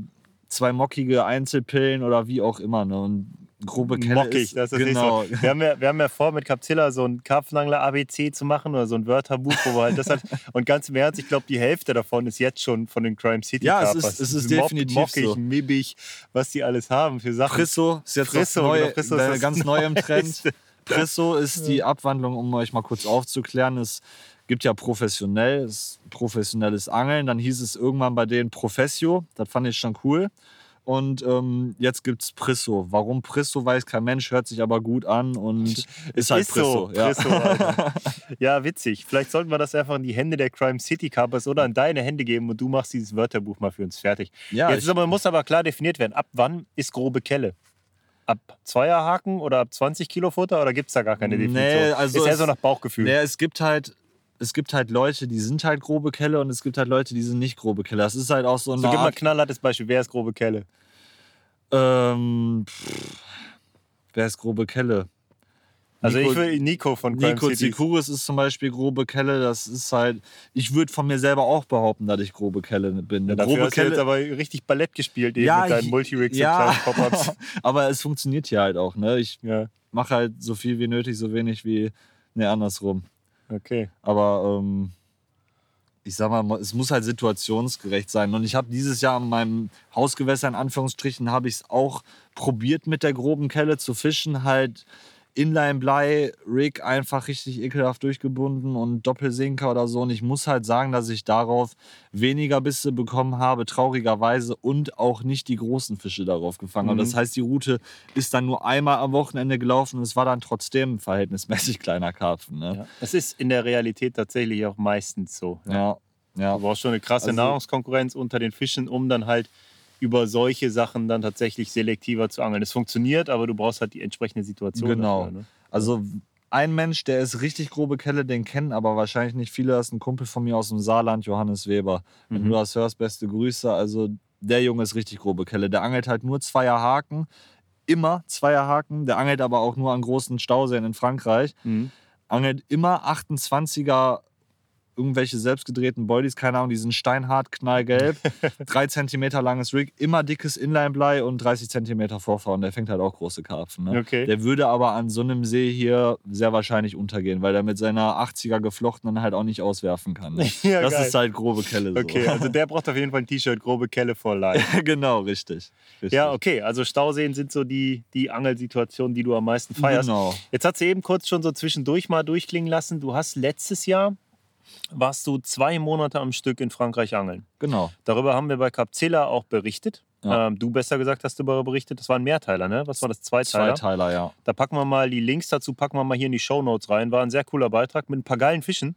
zwei mockige Einzelpillen oder wie auch immer. Ne? Und grobe Kelle Mockig, ist, das ist genau. nicht so. Wir haben, ja, wir haben ja vor, mit Capzilla so ein Karpfenangler ABC zu machen oder so ein Wörterbuch, wo wir halt das hat. Und ganz im Ernst, ich glaube, die Hälfte davon ist jetzt schon von den Crime City Ja, es ist, es ist definitiv mockig, so. mibbig, was die alles haben für Sachen. Frisso ist jetzt Frisso, neu, genau, Frisso ist ganz neu im Trend. Frisso ist die Abwandlung, um euch mal kurz aufzuklären, es gibt ja professionelles, professionelles Angeln. Dann hieß es irgendwann bei denen Professio. Das fand ich schon cool. Und ähm, jetzt gibt es Prisso. Warum Prisso, weiß kein Mensch, hört sich aber gut an und ist halt ist Prisso. So, ja. Prisso ja, witzig. Vielleicht sollten wir das einfach in die Hände der Crime City Carpers oder in deine Hände geben und du machst dieses Wörterbuch mal für uns fertig. Ja, jetzt aber, muss aber klar definiert werden, ab wann ist grobe Kelle? ab Zweierhaken oder ab 20 Kilo Futter oder gibt es da gar keine Definition? Nee, also ist eher so nach Bauchgefühl. Nee, es gibt halt. Es gibt halt Leute, die sind halt grobe Kelle und es gibt halt Leute, die sind nicht grobe Kelle. Das ist halt auch so eine so, gib mal ein Art, knallhartes Beispiel. Wer ist grobe Kelle? Ähm, pff, Wer ist grobe Kelle? Also Nico- ich will Nico von Crime Nico. Zikuris ist zum Beispiel grobe Kelle. Das ist halt. Ich würde von mir selber auch behaupten, dass ich grobe Kelle bin. Ja, grobe hast du jetzt aber richtig Ballett gespielt eben Ja, mit deinen Multirigs ja. und kleinen Pop-Ups. aber es funktioniert hier halt auch. Ne? Ich Ja, mache halt so viel wie nötig, so wenig wie. Ne, andersrum. okay. Aber ähm, ich sag mal, es muss halt situationsgerecht sein. Und ich habe dieses Jahr in meinem Hausgewässer, in Anführungsstrichen, habe ich es auch probiert mit der groben Kelle zu fischen. Halt Inline-Blei, Rig einfach richtig ekelhaft durchgebunden und Doppelsinker oder so. Und ich muss halt sagen, dass ich darauf weniger Bisse bekommen habe, traurigerweise, und auch nicht die großen Fische darauf gefangen habe. Mhm. Das heißt, die Route ist dann nur einmal am Wochenende gelaufen und es war dann trotzdem ein verhältnismäßig kleiner Karpfen. Ne? Ja. Das ist in der Realität tatsächlich auch meistens so. Ja, ja. Du brauchst schon eine krasse Also- Nahrungskonkurrenz unter den Fischen, um dann halt über solche Sachen dann tatsächlich selektiver zu angeln. Es funktioniert, aber du brauchst halt die entsprechende Situation. Genau. Dafür, ne? Also ein Mensch, der ist richtig grobe Kelle, den kennen aber wahrscheinlich nicht viele. Das ist ein Kumpel von mir aus dem Saarland, Johannes Weber. Wenn Mhm. du das hörst, beste Grüße. Also der Junge ist richtig grobe Kelle. Der angelt halt nur Zweier Haken. Immer Zweier Haken. Der angelt aber auch nur an großen Stauseen in Frankreich. Mhm. Angelt immer 28er irgendwelche selbstgedrehten Boilies, keine Ahnung, die sind steinhart, knallgelb, drei Zentimeter langes Rig, immer dickes Inline-Blei und 30 Zentimeter Vorfahren. Der fängt halt auch große Karpfen. Ne? Okay. Der würde aber an so einem See hier sehr wahrscheinlich untergehen, weil der mit seiner 80er geflochtenen halt auch nicht auswerfen kann. Ne? Ja, das geil. ist halt grobe Kelle. So. Okay, also der braucht auf jeden Fall ein T-Shirt, grobe Kelle for life. genau, richtig. richtig. Ja, okay, also Stauseen sind so die, die Angelsituationen, die du am meisten feierst. Genau. Jetzt hat sie eben kurz schon so zwischendurch mal durchklingen lassen. Du hast letztes Jahr, warst du zwei Monate am Stück in Frankreich angeln. Genau. Darüber haben wir bei Capzilla auch berichtet. Ja. Ähm, du besser gesagt hast darüber berichtet. Das war ein Mehrteiler, ne? Was war das? Zweiteiler? Zweiteiler, ja. Da packen wir mal die Links dazu, packen wir mal hier in die Shownotes rein. War ein sehr cooler Beitrag mit ein paar geilen Fischen.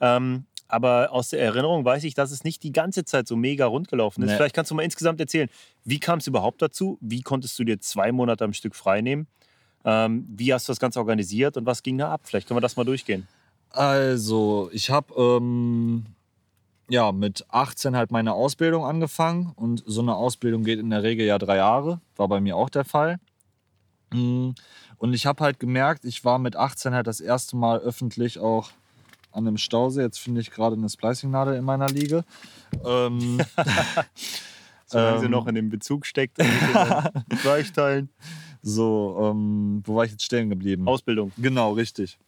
Ähm, aber aus der Erinnerung weiß ich, dass es nicht die ganze Zeit so mega rund gelaufen ist. Nee. Vielleicht kannst du mal insgesamt erzählen, wie kam es überhaupt dazu? Wie konntest du dir zwei Monate am Stück frei nehmen? Ähm, wie hast du das Ganze organisiert und was ging da ab? Vielleicht können wir das mal durchgehen. Also, ich habe ähm, ja mit 18 halt meine Ausbildung angefangen und so eine Ausbildung geht in der Regel ja drei Jahre. War bei mir auch der Fall. Mm, Und ich habe halt gemerkt, ich war mit 18 halt das erste Mal öffentlich auch an einem Stausee. Jetzt finde ich gerade eine Splicing-Nadel in meiner Liege. Ähm, Solange sie Ähm. noch in dem Bezug steckt. Weichteilen. so, ähm, wo war ich jetzt stehen geblieben? Ausbildung. Genau, richtig.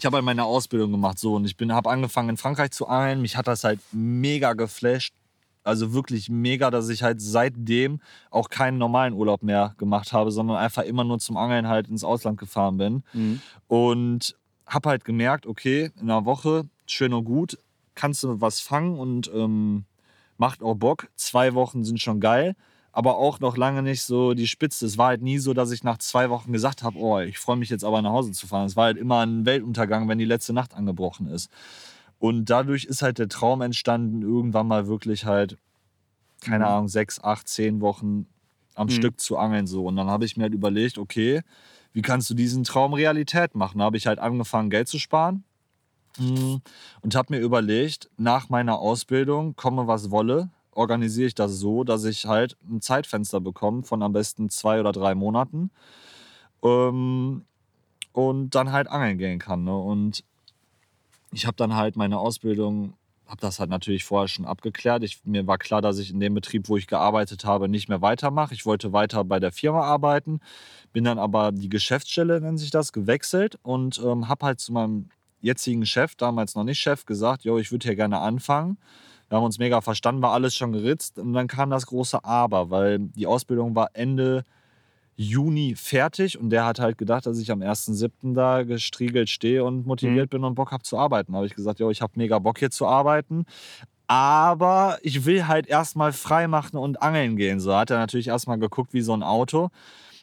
Ich habe halt meine Ausbildung gemacht so und ich bin habe angefangen in Frankreich zu angeln. Mich hat das halt mega geflasht. Also wirklich mega, dass ich halt seitdem auch keinen normalen Urlaub mehr gemacht habe, sondern einfach immer nur zum Angeln halt ins Ausland gefahren bin. Mhm. Und habe halt gemerkt, okay, in einer Woche, schön und gut, kannst du was fangen und ähm, macht auch Bock. Zwei Wochen sind schon geil, aber auch noch lange nicht so die Spitze. Es war halt nie so, dass ich nach zwei Wochen gesagt habe, oh, ich freue mich jetzt aber nach Hause zu fahren. Es war halt immer ein Weltuntergang, wenn die letzte Nacht angebrochen ist. Und dadurch ist halt der Traum entstanden, irgendwann mal wirklich halt, keine Mhm. Ahnung, sechs, acht, zehn Wochen am Mhm. Stück zu angeln so. Und dann habe ich mir halt überlegt, okay, wie kannst du diesen Traum Realität machen? Da habe ich halt angefangen, Geld zu sparen mm, und habe mir überlegt, nach meiner Ausbildung, komme was wolle, organisiere ich das so, dass ich halt ein Zeitfenster bekomme von am besten zwei oder drei Monaten ähm, und dann halt angeln gehen kann. Ne? Und ich habe dann halt meine Ausbildung, habe das halt natürlich vorher schon abgeklärt. Ich, mir war klar, dass ich in dem Betrieb, wo ich gearbeitet habe, nicht mehr weitermache. Ich wollte weiter bei der Firma arbeiten, bin dann aber die Geschäftsstelle, nennt sich das, gewechselt und ähm, habe halt zu meinem jetzigen Chef, damals noch nicht Chef, gesagt, jo, ich würde hier gerne anfangen. Wir haben uns mega verstanden, war alles schon geritzt und dann kam das große Aber, weil die Ausbildung war Ende Juni fertig und der hat halt gedacht, dass ich am 1.7. da gestriegelt stehe und motiviert bin und Bock habe zu arbeiten. Da habe ich gesagt, jo, ich habe mega Bock hier zu arbeiten, aber ich will halt erstmal frei machen und angeln gehen. So hat er natürlich erstmal geguckt wie so ein Auto.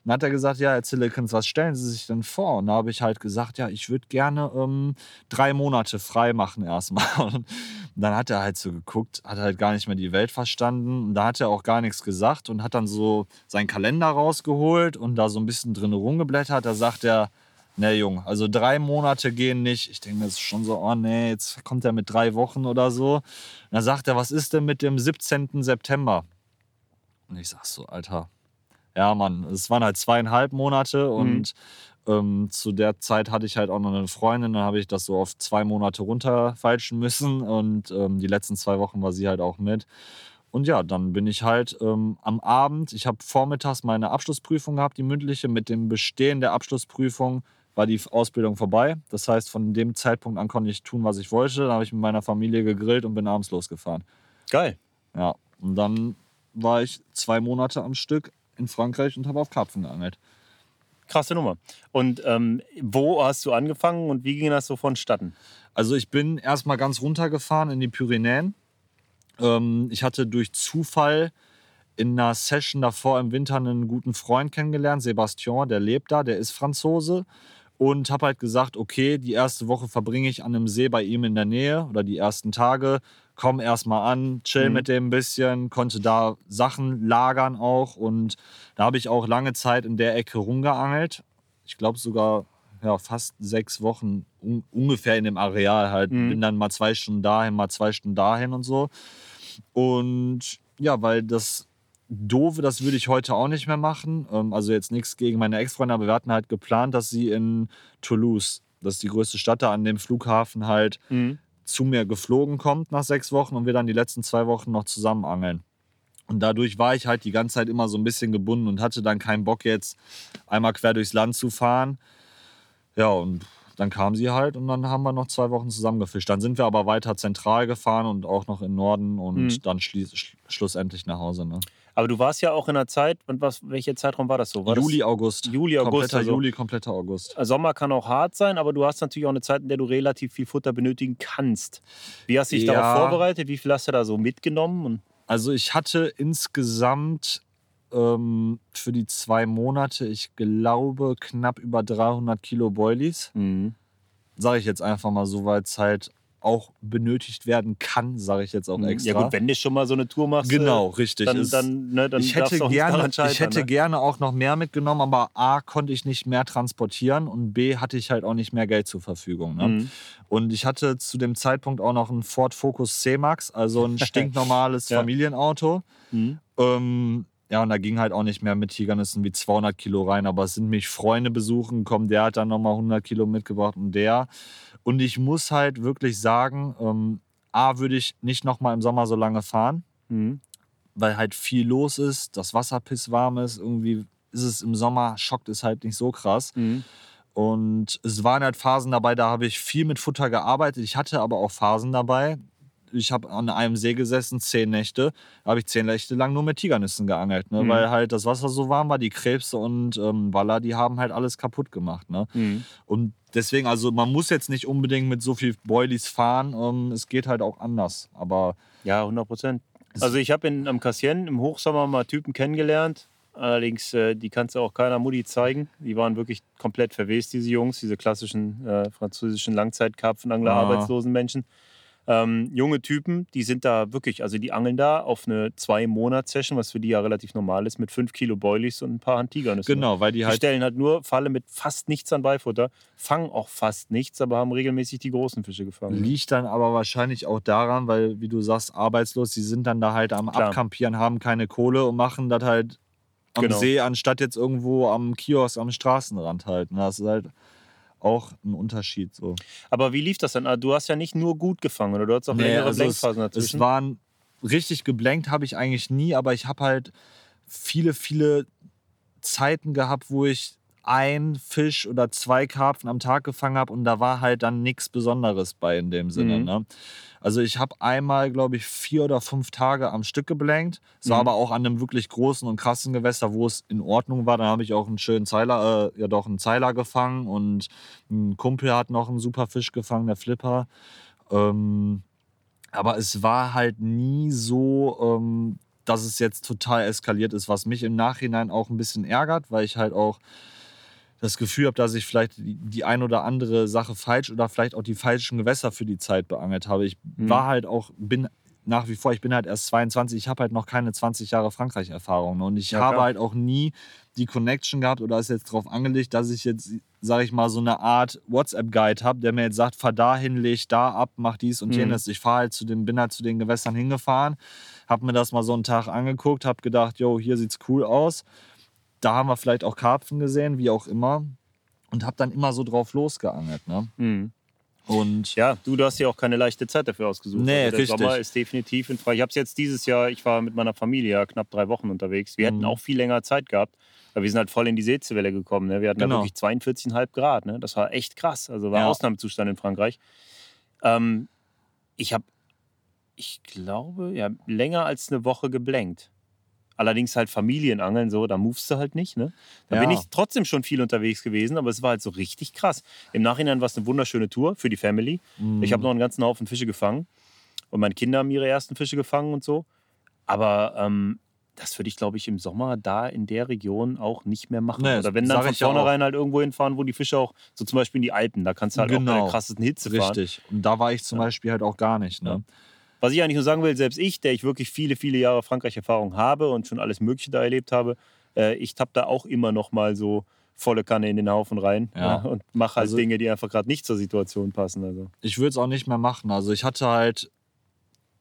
Dann hat er gesagt, ja, Herr Zillekens, was stellen Sie sich denn vor? Und da habe ich halt gesagt, ja, ich würde gerne ähm, drei Monate frei machen erstmal. Und dann hat er halt so geguckt, hat halt gar nicht mehr die Welt verstanden. Und da hat er auch gar nichts gesagt und hat dann so seinen Kalender rausgeholt und da so ein bisschen drin rumgeblättert. Da sagt er, ne Jung, also drei Monate gehen nicht. Ich denke, das ist schon so, oh nee, jetzt kommt er mit drei Wochen oder so. Und dann sagt er, was ist denn mit dem 17. September? Und ich sag so, Alter, ja Mann, es waren halt zweieinhalb Monate und mhm. Ähm, zu der Zeit hatte ich halt auch noch eine Freundin, dann habe ich das so auf zwei Monate runterfeilschen müssen und ähm, die letzten zwei Wochen war sie halt auch mit. Und ja, dann bin ich halt ähm, am Abend, ich habe vormittags meine Abschlussprüfung gehabt, die mündliche. Mit dem Bestehen der Abschlussprüfung war die Ausbildung vorbei. Das heißt, von dem Zeitpunkt an konnte ich tun, was ich wollte. Dann habe ich mit meiner Familie gegrillt und bin abends losgefahren. Geil. Ja, und dann war ich zwei Monate am Stück in Frankreich und habe auf Karpfen geangelt. Krasse Nummer. Und ähm, wo hast du angefangen und wie ging das so vonstatten? Also ich bin erstmal ganz runtergefahren in die Pyrenäen. Ähm, ich hatte durch Zufall in einer Session davor im Winter einen guten Freund kennengelernt, Sebastian, der lebt da, der ist Franzose. Und habe halt gesagt, okay, die erste Woche verbringe ich an einem See bei ihm in der Nähe oder die ersten Tage komm erstmal an, chill mhm. mit dem ein bisschen, konnte da Sachen lagern auch und da habe ich auch lange Zeit in der Ecke rumgeangelt. Ich glaube sogar ja, fast sechs Wochen un ungefähr in dem Areal halt. Mhm. Bin dann mal zwei Stunden dahin, mal zwei Stunden dahin und so. Und ja, weil das Doofe, das würde ich heute auch nicht mehr machen. Ähm, also jetzt nichts gegen meine Ex-Freunde, aber wir hatten halt geplant, dass sie in Toulouse, das ist die größte Stadt da an dem Flughafen halt, mhm zu mir geflogen kommt nach sechs Wochen und wir dann die letzten zwei Wochen noch zusammen angeln. Und dadurch war ich halt die ganze Zeit immer so ein bisschen gebunden und hatte dann keinen Bock jetzt einmal quer durchs Land zu fahren. Ja, und dann kam sie halt und dann haben wir noch zwei Wochen zusammen gefischt. Dann sind wir aber weiter zentral gefahren und auch noch in Norden und mhm. dann schlussendlich nach Hause. Ne? Aber du warst ja auch in der Zeit, und was, welcher Zeitraum war das so? War Juli, August. Juli, August. Kompletter also, Juli, kompletter August. Sommer kann auch hart sein, aber du hast natürlich auch eine Zeit, in der du relativ viel Futter benötigen kannst. Wie hast du dich ja. darauf vorbereitet? Wie viel hast du da so mitgenommen? Also ich hatte insgesamt ähm, für die zwei Monate, ich glaube, knapp über 300 Kilo Boilies. Mhm. Sage ich jetzt einfach mal so, weil es halt auch benötigt werden kann, sage ich jetzt auch extra. Ja gut, wenn du schon mal so eine Tour machst, genau, richtig. Dann, dann, ne, dann ich hätte, gerne, ich hätte ne? gerne auch noch mehr mitgenommen, aber A konnte ich nicht mehr transportieren und B hatte ich halt auch nicht mehr Geld zur Verfügung. Ne? Mhm. Und ich hatte zu dem Zeitpunkt auch noch ein Ford Focus C-Max, also ein stinknormales ja. Familienauto. Mhm. Ähm, ja, und da ging halt auch nicht mehr mit Tigernüssen wie 200 Kilo rein. Aber es sind mich Freunde besuchen kommen, der hat dann nochmal 100 Kilo mitgebracht und der. Und ich muss halt wirklich sagen, ähm, A, würde ich nicht nochmal im Sommer so lange fahren, mhm. weil halt viel los ist, das Wasser pisswarm ist. Irgendwie ist es im Sommer, schockt es halt nicht so krass. Mhm. Und es waren halt Phasen dabei, da habe ich viel mit Futter gearbeitet. Ich hatte aber auch Phasen dabei, ich habe an einem See gesessen, zehn Nächte, habe ich zehn Nächte lang nur mit Tigernüssen geangelt, ne? Mhm. weil halt das Wasser so warm war, die Krebse und ähm, Waller, die haben halt alles kaputt gemacht. Ne? Mhm. Und deswegen, also man muss jetzt nicht unbedingt mit so viel Boilies fahren, ähm, es geht halt auch anders, aber... Ja, 100 Prozent. Also ich habe am Cassien im Hochsommer mal Typen kennengelernt, Allerdings, äh, die kannst du auch keiner Mutti zeigen. Die waren wirklich komplett verwest, diese Jungs, diese klassischen äh, französischen Langzeitkarpfenangler, ah. arbeitslosen Menschen. Ähm, junge Typen, die sind da wirklich, also die angeln da auf eine Zwei-Monats-Session, was für die ja relativ normal ist, mit fünf Kilo Boilies und ein paar Handtigernüsse. Genau, weil die halt. Die stellen halt nur Falle mit fast nichts an Beifutter, fangen auch fast nichts, aber haben regelmäßig die großen Fische gefangen. Liegt dann aber wahrscheinlich auch daran, weil, wie du sagst, arbeitslos, die sind dann da halt am Klar. Abkampieren, haben keine Kohle und machen das halt am genau. See, anstatt jetzt irgendwo am Kiosk am Straßenrand halt. Ne? Das ist halt auch ein Unterschied. So. Aber wie lief das denn? Ah, du hast ja nicht nur gut gefangen, oder du hast auch nee, längere also Blankphasen dazwischen. Es waren richtig geblankt habe ich eigentlich nie, aber ich habe halt viele, viele Zeiten gehabt, wo ich ein Fisch oder zwei Karpfen am Tag gefangen habe und da war halt dann nichts Besonderes bei in dem Sinne. Mhm. Ne? Also ich habe einmal, glaube ich, vier oder fünf Tage am Stück geblankt. Es war mhm. aber auch an einem wirklich großen und krassen Gewässer, wo es in Ordnung war. Dann habe ich auch einen schönen Zeiler, äh, ja doch einen Zeiler gefangen und ein Kumpel hat noch einen super Fisch gefangen, der Flipper. Ähm, aber es war halt nie so, ähm, dass es jetzt total eskaliert ist, was mich im Nachhinein auch ein bisschen ärgert, weil ich halt auch das Gefühl habe, dass ich vielleicht die, ein oder andere Sache falsch oder vielleicht auch die falschen Gewässer für die Zeit beangelt habe. Ich mhm. war halt auch, bin nach wie vor, ich bin halt erst 22, ich habe halt noch keine 20 Jahre Frankreich-Erfahrung. Ne? Und ich ja, habe halt auch nie die Connection gehabt oder ist jetzt darauf angelegt, dass ich jetzt, sage ich mal, so eine Art WhatsApp-Guide habe, der mir jetzt sagt, fahr dahin, leg da ab, mach dies und mhm. jenes. Ich fahre halt zu den, bin halt zu den Gewässern hingefahren, habe mir das mal so einen Tag angeguckt, habe gedacht, jo, hier sieht's cool aus. Da haben wir vielleicht auch Karpfen gesehen, wie auch immer. Und habe dann immer so drauf losgeangelt. Ne? Mhm. Und ja, du, du hast ja auch keine leichte Zeit dafür ausgesucht. Nee, also der richtig. Sommer ist definitiv in Frage. Ich habe es jetzt dieses Jahr, ich war mit meiner Familie ja knapp drei Wochen unterwegs. Wir mhm. hätten auch viel länger Zeit gehabt, aber wir sind halt voll in die Seezewelle gekommen. Ne? Wir hatten genau. da wirklich 42,5 Grad. Ne? Das war echt krass. Also war ja. Ausnahmezustand in Frankreich. Ähm, ich habe, ich glaube, ja, länger als eine Woche geblenkt. Allerdings halt Familienangeln, so, da movest du halt nicht. Ne? Da ja. bin ich trotzdem schon viel unterwegs gewesen, aber es war halt so richtig krass. Im Nachhinein war es eine wunderschöne Tour für die Family. Mhm. Ich habe noch einen ganzen Haufen Fische gefangen. Und meine Kinder haben ihre ersten Fische gefangen und so. Aber ähm, das würde ich, glaube ich, im Sommer da in der Region auch nicht mehr machen. Nee, Oder wenn dann von vornherein halt irgendwo hinfahren, wo die Fische auch, so zum Beispiel in die Alpen, da kannst du halt genau. auch bei der genau. krassesten Hitze fahren. Richtig. Und da war ich zum ja. Beispiel halt auch gar nicht. Ne? Ja. Was ich eigentlich nur sagen will, selbst ich, der ich wirklich viele, viele Jahre Frankreich-Erfahrung habe und schon alles Mögliche da erlebt habe, äh, ich tapp da auch immer noch mal so volle Kanne in den Haufen rein ja. Ja, und mache halt also, Dinge, die einfach gerade nicht zur Situation passen. Also. Ich würde es auch nicht mehr machen. Also ich hatte halt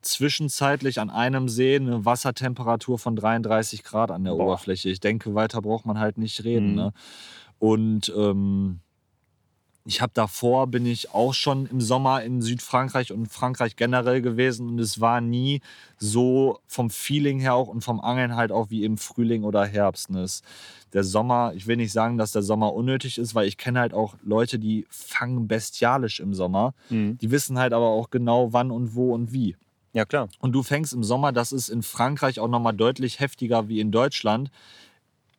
zwischenzeitlich an einem See eine Wassertemperatur von 33 Grad an der Boah. Oberfläche. Ich denke, weiter braucht man halt nicht reden. Mhm. Ne? Und ähm, ich habe davor, bin ich auch schon im Sommer in Südfrankreich und Frankreich generell gewesen und es war nie so vom Feeling her auch und vom Angeln halt auch wie im Frühling oder Herbst. Und der Sommer, ich will nicht sagen, dass der Sommer unnötig ist, weil ich kenne halt auch Leute, die fangen bestialisch im Sommer. Mhm. Die wissen halt aber auch genau wann und wo und wie. Ja, klar. Und du fängst im Sommer, das ist in Frankreich auch nochmal deutlich heftiger wie in Deutschland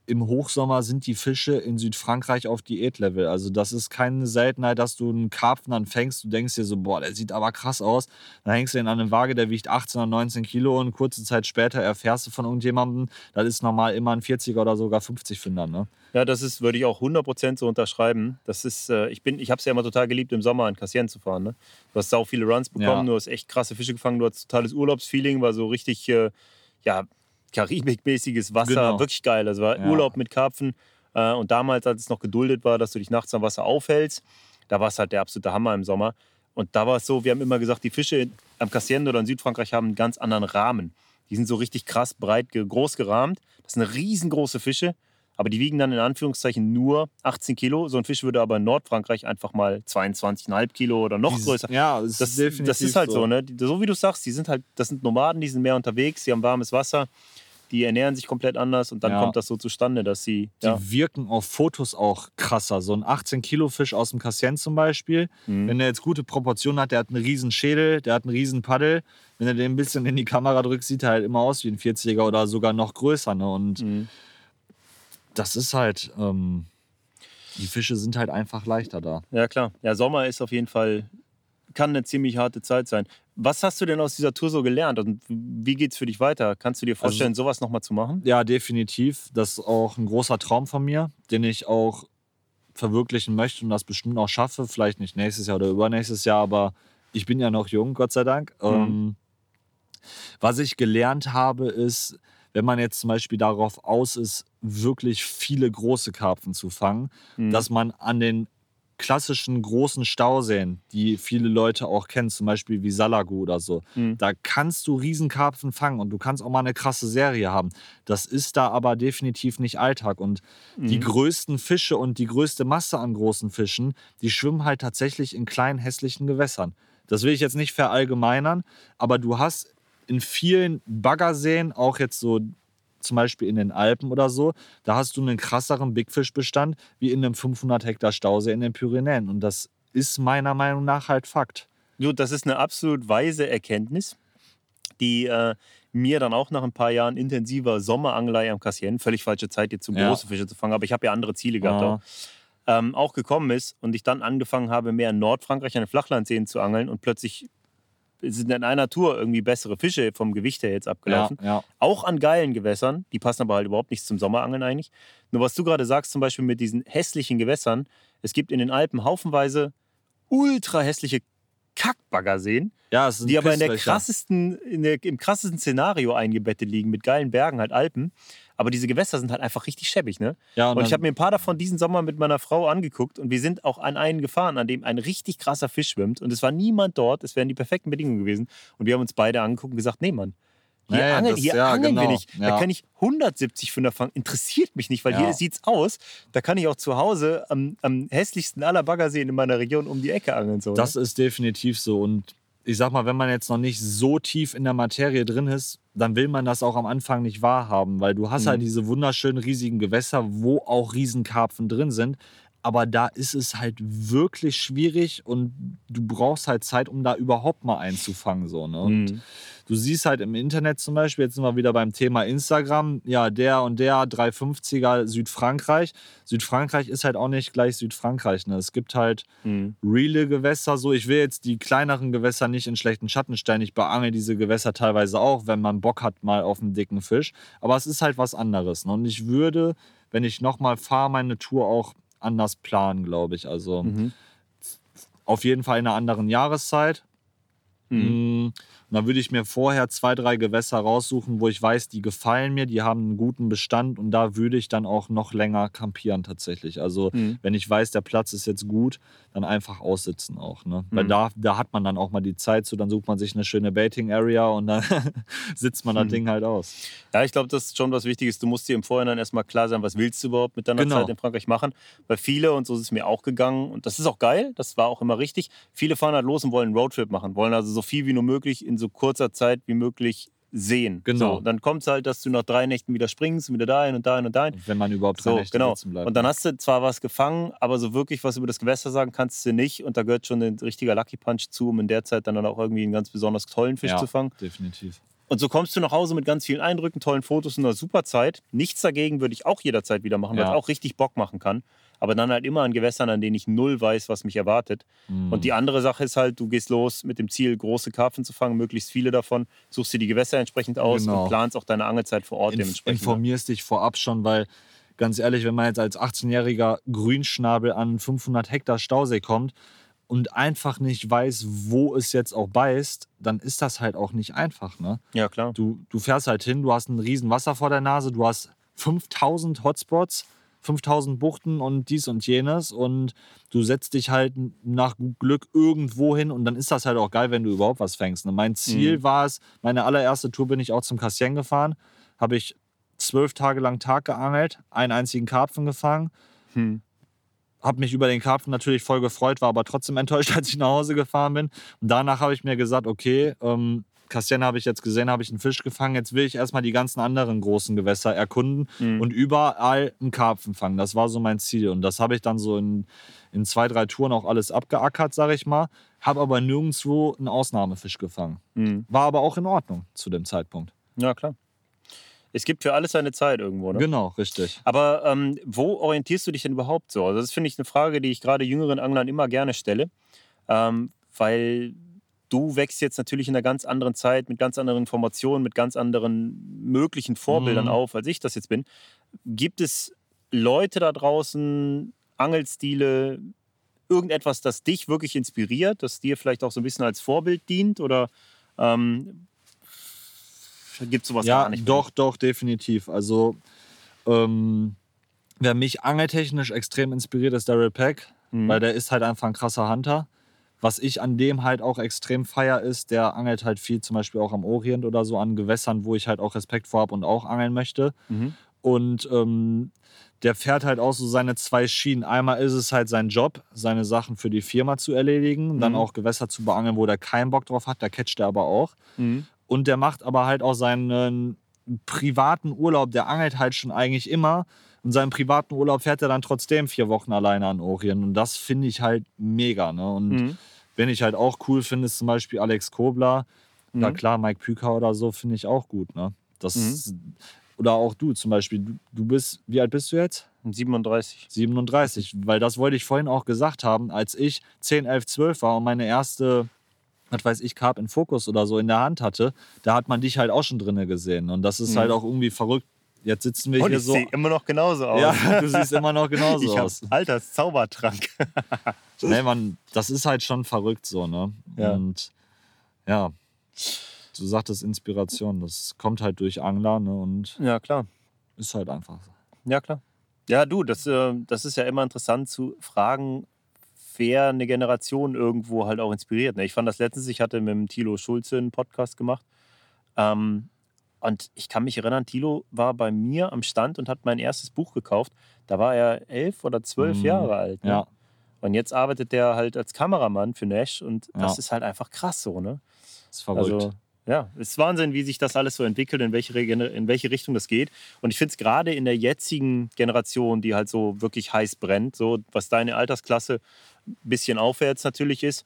im Hochsommer sind die Fische in Südfrankreich auf Diätlevel. Also das ist keine Seltenheit, dass du einen Karpfen dann fängst, du denkst dir so, boah, der sieht aber krass aus. Dann hängst du ihn an eine Waage, der wiegt 18 oder 19 Kilo und kurze Zeit später erfährst du von irgendjemandem, das ist normal immer ein 40er oder sogar 50 Finder. Ne? Ja, das ist, würde ich auch 100% so unterschreiben. Das ist, äh, ich bin, ich habe es ja immer total geliebt, im Sommer in Cassien zu fahren. Ne? Du hast auch viele Runs bekommen, ja. du hast echt krasse Fische gefangen, du hast totales Urlaubsfeeling, war so richtig, äh, ja, Karibikmäßiges Wasser, genau. wirklich geil. Also war ja. Urlaub mit Karpfen. Äh, und damals, als es noch geduldet war, dass du dich nachts am Wasser aufhältst, da war es halt der absolute Hammer im Sommer. Und da war es so, wir haben immer gesagt, die Fische am Cassien oder in Südfrankreich haben einen ganz anderen Rahmen. Die sind so richtig krass breit, groß gerahmt. Das sind riesengroße Fische aber die wiegen dann in Anführungszeichen nur 18 Kilo. So ein Fisch würde aber in Nordfrankreich einfach mal 22,5 Kilo oder noch größer. Ja, das, das, ist, das ist halt so. so ne? So wie du sagst, die sind halt, das sind Nomaden, die sind mehr unterwegs, die haben warmes Wasser die ernähren sich komplett anders und dann ja. kommt das so zustande, dass sie. Die ja. wirken auf Fotos auch krasser. So ein 18-Kilo-Fisch aus dem Cassien zum Beispiel, mhm. wenn er jetzt gute Proportionen hat, der hat einen riesen Schädel, der hat einen riesen Paddel. Wenn er den ein bisschen in die Kamera drückt, sieht er halt immer aus wie ein 40er oder sogar noch größer. Ne? Und mhm das ist halt, ähm, die Fische sind halt einfach leichter da. Ja, klar. Ja, Sommer ist auf jeden Fall, kann eine ziemlich harte Zeit sein. Was hast du denn aus dieser Tour so gelernt und wie geht es für dich weiter? Kannst du dir vorstellen, also, sowas nochmal zu machen? Ja, definitiv. Das ist auch ein großer Traum von mir, den ich auch verwirklichen möchte und das bestimmt auch schaffe. Vielleicht nicht nächstes Jahr oder übernächstes Jahr, aber ich bin ja noch jung, Gott sei Dank. Mhm. Ähm, was ich gelernt habe, ist, wenn man jetzt zum Beispiel darauf aus ist, wirklich viele große Karpfen zu fangen, mhm. dass man an den klassischen großen Stauseen, die viele Leute auch kennen, zum Beispiel wie Salagu oder so, mhm. da kannst du Riesenkarpfen fangen und du kannst auch mal eine krasse Serie haben. Das ist da aber definitiv nicht Alltag. Und mhm. die größten Fische und die größte Masse an großen Fischen, die schwimmen halt tatsächlich in kleinen hässlichen Gewässern. Das will ich jetzt nicht verallgemeinern, aber du hast in vielen Baggerseen, auch jetzt so zum Beispiel in den Alpen oder so, da hast du einen krasseren Bigfish-Bestand wie in einem 500 Hektar Stausee in den Pyrenäen. Und das ist meiner Meinung nach halt Fakt. Du, das ist eine absolut weise Erkenntnis, die äh, mir dann auch nach ein paar Jahren intensiver Sommerangelei am Cassien, völlig falsche Zeit jetzt, um ja. große Fische zu fangen, aber ich habe ja andere Ziele gehabt auch, ähm, auch gekommen ist und ich dann angefangen habe, mehr in Nordfrankreich an den Flachlandseen zu angeln und plötzlich sind in einer Tour irgendwie bessere Fische vom Gewicht her jetzt abgelaufen. Ja, ja. Auch an geilen Gewässern, die passen aber halt überhaupt nicht zum Sommerangeln eigentlich. Nur was du gerade sagst, zum Beispiel mit diesen hässlichen Gewässern, es gibt in den Alpen haufenweise ultra hässliche Kackbaggerseen, ja, die aber in der krassesten, in der, im krassesten Szenario eingebettet liegen, mit geilen Bergen, halt Alpen. Aber diese Gewässer sind halt einfach richtig schäbig, ne? Ja, und, und ich habe mir ein paar davon diesen Sommer mit meiner Frau angeguckt und wir sind auch an einen gefahren, an dem ein richtig krasser Fisch schwimmt und es war niemand dort, es wären die perfekten Bedingungen gewesen. Und wir haben uns beide angeguckt und gesagt, nee, Mann, hier, naja, angeln, das, hier ja, angeln genau. wir nicht. Da kann ich 170 Fünder fangen. Interessiert mich nicht, weil ja. hier sieht es aus. Da kann ich auch zu Hause am, am hässlichsten aller Baggerseen in meiner Region um die Ecke angeln. So, das ne? ist definitiv so. Und ich sag mal, wenn man jetzt noch nicht so tief in der Materie drin ist, dann will man das auch am Anfang nicht wahrhaben, weil du hast mhm. halt diese wunderschönen riesigen Gewässer, wo auch Riesenkarpfen drin sind. Aber da ist es halt wirklich schwierig und du brauchst halt Zeit, um da überhaupt mal einzufangen. So, ne? Und mhm. du siehst halt im Internet zum Beispiel, jetzt sind wir wieder beim Thema Instagram, ja, der und der 350er Südfrankreich. Südfrankreich ist halt auch nicht gleich Südfrankreich. Ne? Es gibt halt mhm. reale Gewässer. So, ich will jetzt die kleineren Gewässer nicht in schlechten Schatten stellen. Ich beangel diese Gewässer teilweise auch, wenn man Bock hat mal auf einen dicken Fisch. Aber es ist halt was anderes. Ne? Und ich würde, wenn ich nochmal fahre, meine Tour auch anders planen, glaube ich. Also mhm. auf jeden Fall in einer anderen Jahreszeit. Mhm. Und dann würde ich mir vorher zwei, drei Gewässer raussuchen, wo ich weiß, die gefallen mir, die haben einen guten Bestand und da würde ich dann auch noch länger campieren tatsächlich. Also mhm. wenn ich weiß, der Platz ist jetzt gut, dann einfach aussitzen auch. Ne? Mhm. Weil da, da hat man dann auch mal die Zeit zu, dann sucht man sich eine schöne Baiting-Area und dann sitzt man mhm. das Ding halt aus. Ja, ich glaube, das ist schon was Wichtiges. Du musst dir im Vorhinein erstmal klar sein, was willst du überhaupt mit deiner genau. Zeit in Frankreich machen. Weil viele, und so ist es mir auch gegangen, und das ist auch geil, das war auch immer richtig, viele fahren halt los und wollen einen Roadtrip machen, wollen also so viel wie nur möglich in so kurzer Zeit wie möglich sehen. Genau. So, dann kommt es halt, dass du nach drei Nächten wieder springst wieder dahin und dahin und dahin. Wenn man überhaupt drei so, Nächte genau. bleibt. Und dann hast du zwar was gefangen, aber so wirklich was über das Gewässer sagen kannst du nicht. Und da gehört schon ein richtiger Lucky Punch zu, um in der Zeit dann auch irgendwie einen ganz besonders tollen Fisch ja, zu fangen. definitiv. Und so kommst du nach Hause mit ganz vielen Eindrücken, tollen Fotos und einer super Zeit. Nichts dagegen würde ich auch jederzeit wieder machen, ja. weil es auch richtig Bock machen kann aber dann halt immer an Gewässern, an denen ich null weiß, was mich erwartet. Mhm. Und die andere Sache ist halt, du gehst los mit dem Ziel, große Karpfen zu fangen, möglichst viele davon, suchst dir die Gewässer entsprechend aus genau. und planst auch deine Angelzeit vor Ort Inf dementsprechend. Ne? Informierst dich vorab schon, weil ganz ehrlich, wenn man jetzt als 18-jähriger Grünschnabel an 500 Hektar Stausee kommt und einfach nicht weiß, wo es jetzt auch beißt, dann ist das halt auch nicht einfach. Ne? Ja, klar. Du, du fährst halt hin, du hast ein riesen Wasser vor der Nase, du hast 5000 Hotspots 5000 Buchten und dies und jenes und du setzt dich halt nach Glück irgendwo hin und dann ist das halt auch geil, wenn du überhaupt was fängst. Und ne? mein Ziel mhm. war es, meine allererste Tour bin ich auch zum Cassien gefahren, habe ich zwölf Tage lang Tag geangelt, einen einzigen Karpfen gefangen. Hm. Habe mich über den Karpfen natürlich voll gefreut, war aber trotzdem enttäuscht, als ich nach Hause gefahren bin. Und danach habe ich mir gesagt, okay, ähm, Kastian habe ich jetzt gesehen, habe ich einen Fisch gefangen. Jetzt will ich erstmal die ganzen anderen großen Gewässer erkunden mhm. und überall einen Karpfen fangen. Das war so mein Ziel. Und das habe ich dann so in, in zwei, drei Touren auch alles abgeackert, sage ich mal. Habe aber nirgendwo einen Ausnahmefisch gefangen. Mhm. War aber auch in Ordnung zu dem Zeitpunkt. Ja, klar. Es gibt für alles seine Zeit irgendwo, ne? Genau, richtig. Aber ähm, wo orientierst du dich denn überhaupt so? Also das finde ich eine Frage, die ich gerade jüngeren Anglern immer gerne stelle. Ähm, weil du wächst jetzt natürlich in einer ganz anderen Zeit, mit ganz anderen Informationen, mit ganz anderen möglichen Vorbildern mhm. auf, als ich das jetzt bin. Gibt es Leute da draußen, Angelstile, irgendetwas, das dich wirklich inspiriert, das dir vielleicht auch so ein bisschen als Vorbild dient? Oder ähm, gibt es sowas ja, gar nicht? Doch, doch, definitiv. Also, ähm, wer mich angeltechnisch extrem inspiriert, ist Daryl Peck, mhm. weil der ist halt einfach ein krasser Hunter. Was ich an dem halt auch extrem feier ist, der angelt halt viel zum Beispiel auch am Orient oder so an Gewässern, wo ich halt auch Respekt vor habe und auch angeln möchte. Mhm. Und ähm, der fährt halt auch so seine zwei Schienen. Einmal ist es halt sein Job, seine Sachen für die Firma zu erledigen, mhm. dann auch Gewässer zu beangeln, wo der keinen Bock drauf hat, da catcht er aber auch. Mhm. Und der macht aber halt auch seinen privaten Urlaub, der angelt halt schon eigentlich immer. Und seinen privaten Urlaub fährt er dann trotzdem vier Wochen alleine an Orient. Und das finde ich halt mega. Ne? Und mhm. wenn ich halt auch cool finde, ist zum Beispiel Alex Kobler. Mhm. Na klar, Mike Püker oder so finde ich auch gut. Ne? Das, mhm. Oder auch du zum Beispiel. Du, du bist, wie alt bist du jetzt? 37. 37, weil das wollte ich vorhin auch gesagt haben, als ich 10, 11, 12 war und meine erste was weiß ich, Carp in Fokus oder so in der Hand hatte, da hat man dich halt auch schon drinnen gesehen. Und das ist mhm. halt auch irgendwie verrückt. Jetzt sitzen wir Und hier ich so. sehe immer noch genauso aus. Ja, du siehst immer noch genauso ich aus. Alters Zaubertrank. nee, man, das ist halt schon verrückt so, ne? Ja. Und ja, du sagtest Inspiration, das kommt halt durch Angler, ne? Und ja, klar. ist halt einfach so. Ja, klar. Ja, du, das, äh, das ist ja immer interessant zu fragen, wer eine Generation irgendwo halt auch inspiriert. Ne? Ich fand das letztens, ich hatte mit dem Thilo Schulze einen Podcast gemacht. Ähm, und ich kann mich erinnern, Thilo war bei mir am Stand und hat mein erstes Buch gekauft. Da war er elf oder zwölf Mhm. Jahre alt. Ne? Ja. Und jetzt arbeitet er halt als Kameramann für Nash und das Ja. ist halt einfach krass so, ne? ist verrückt. Also, ja, es ist Wahnsinn, wie sich das alles so entwickelt, in welche, in welche Richtung das geht. Und ich finde es gerade in der jetzigen Generation, die halt so wirklich heiß brennt, so was deine Altersklasse ein bisschen aufwärts natürlich ist,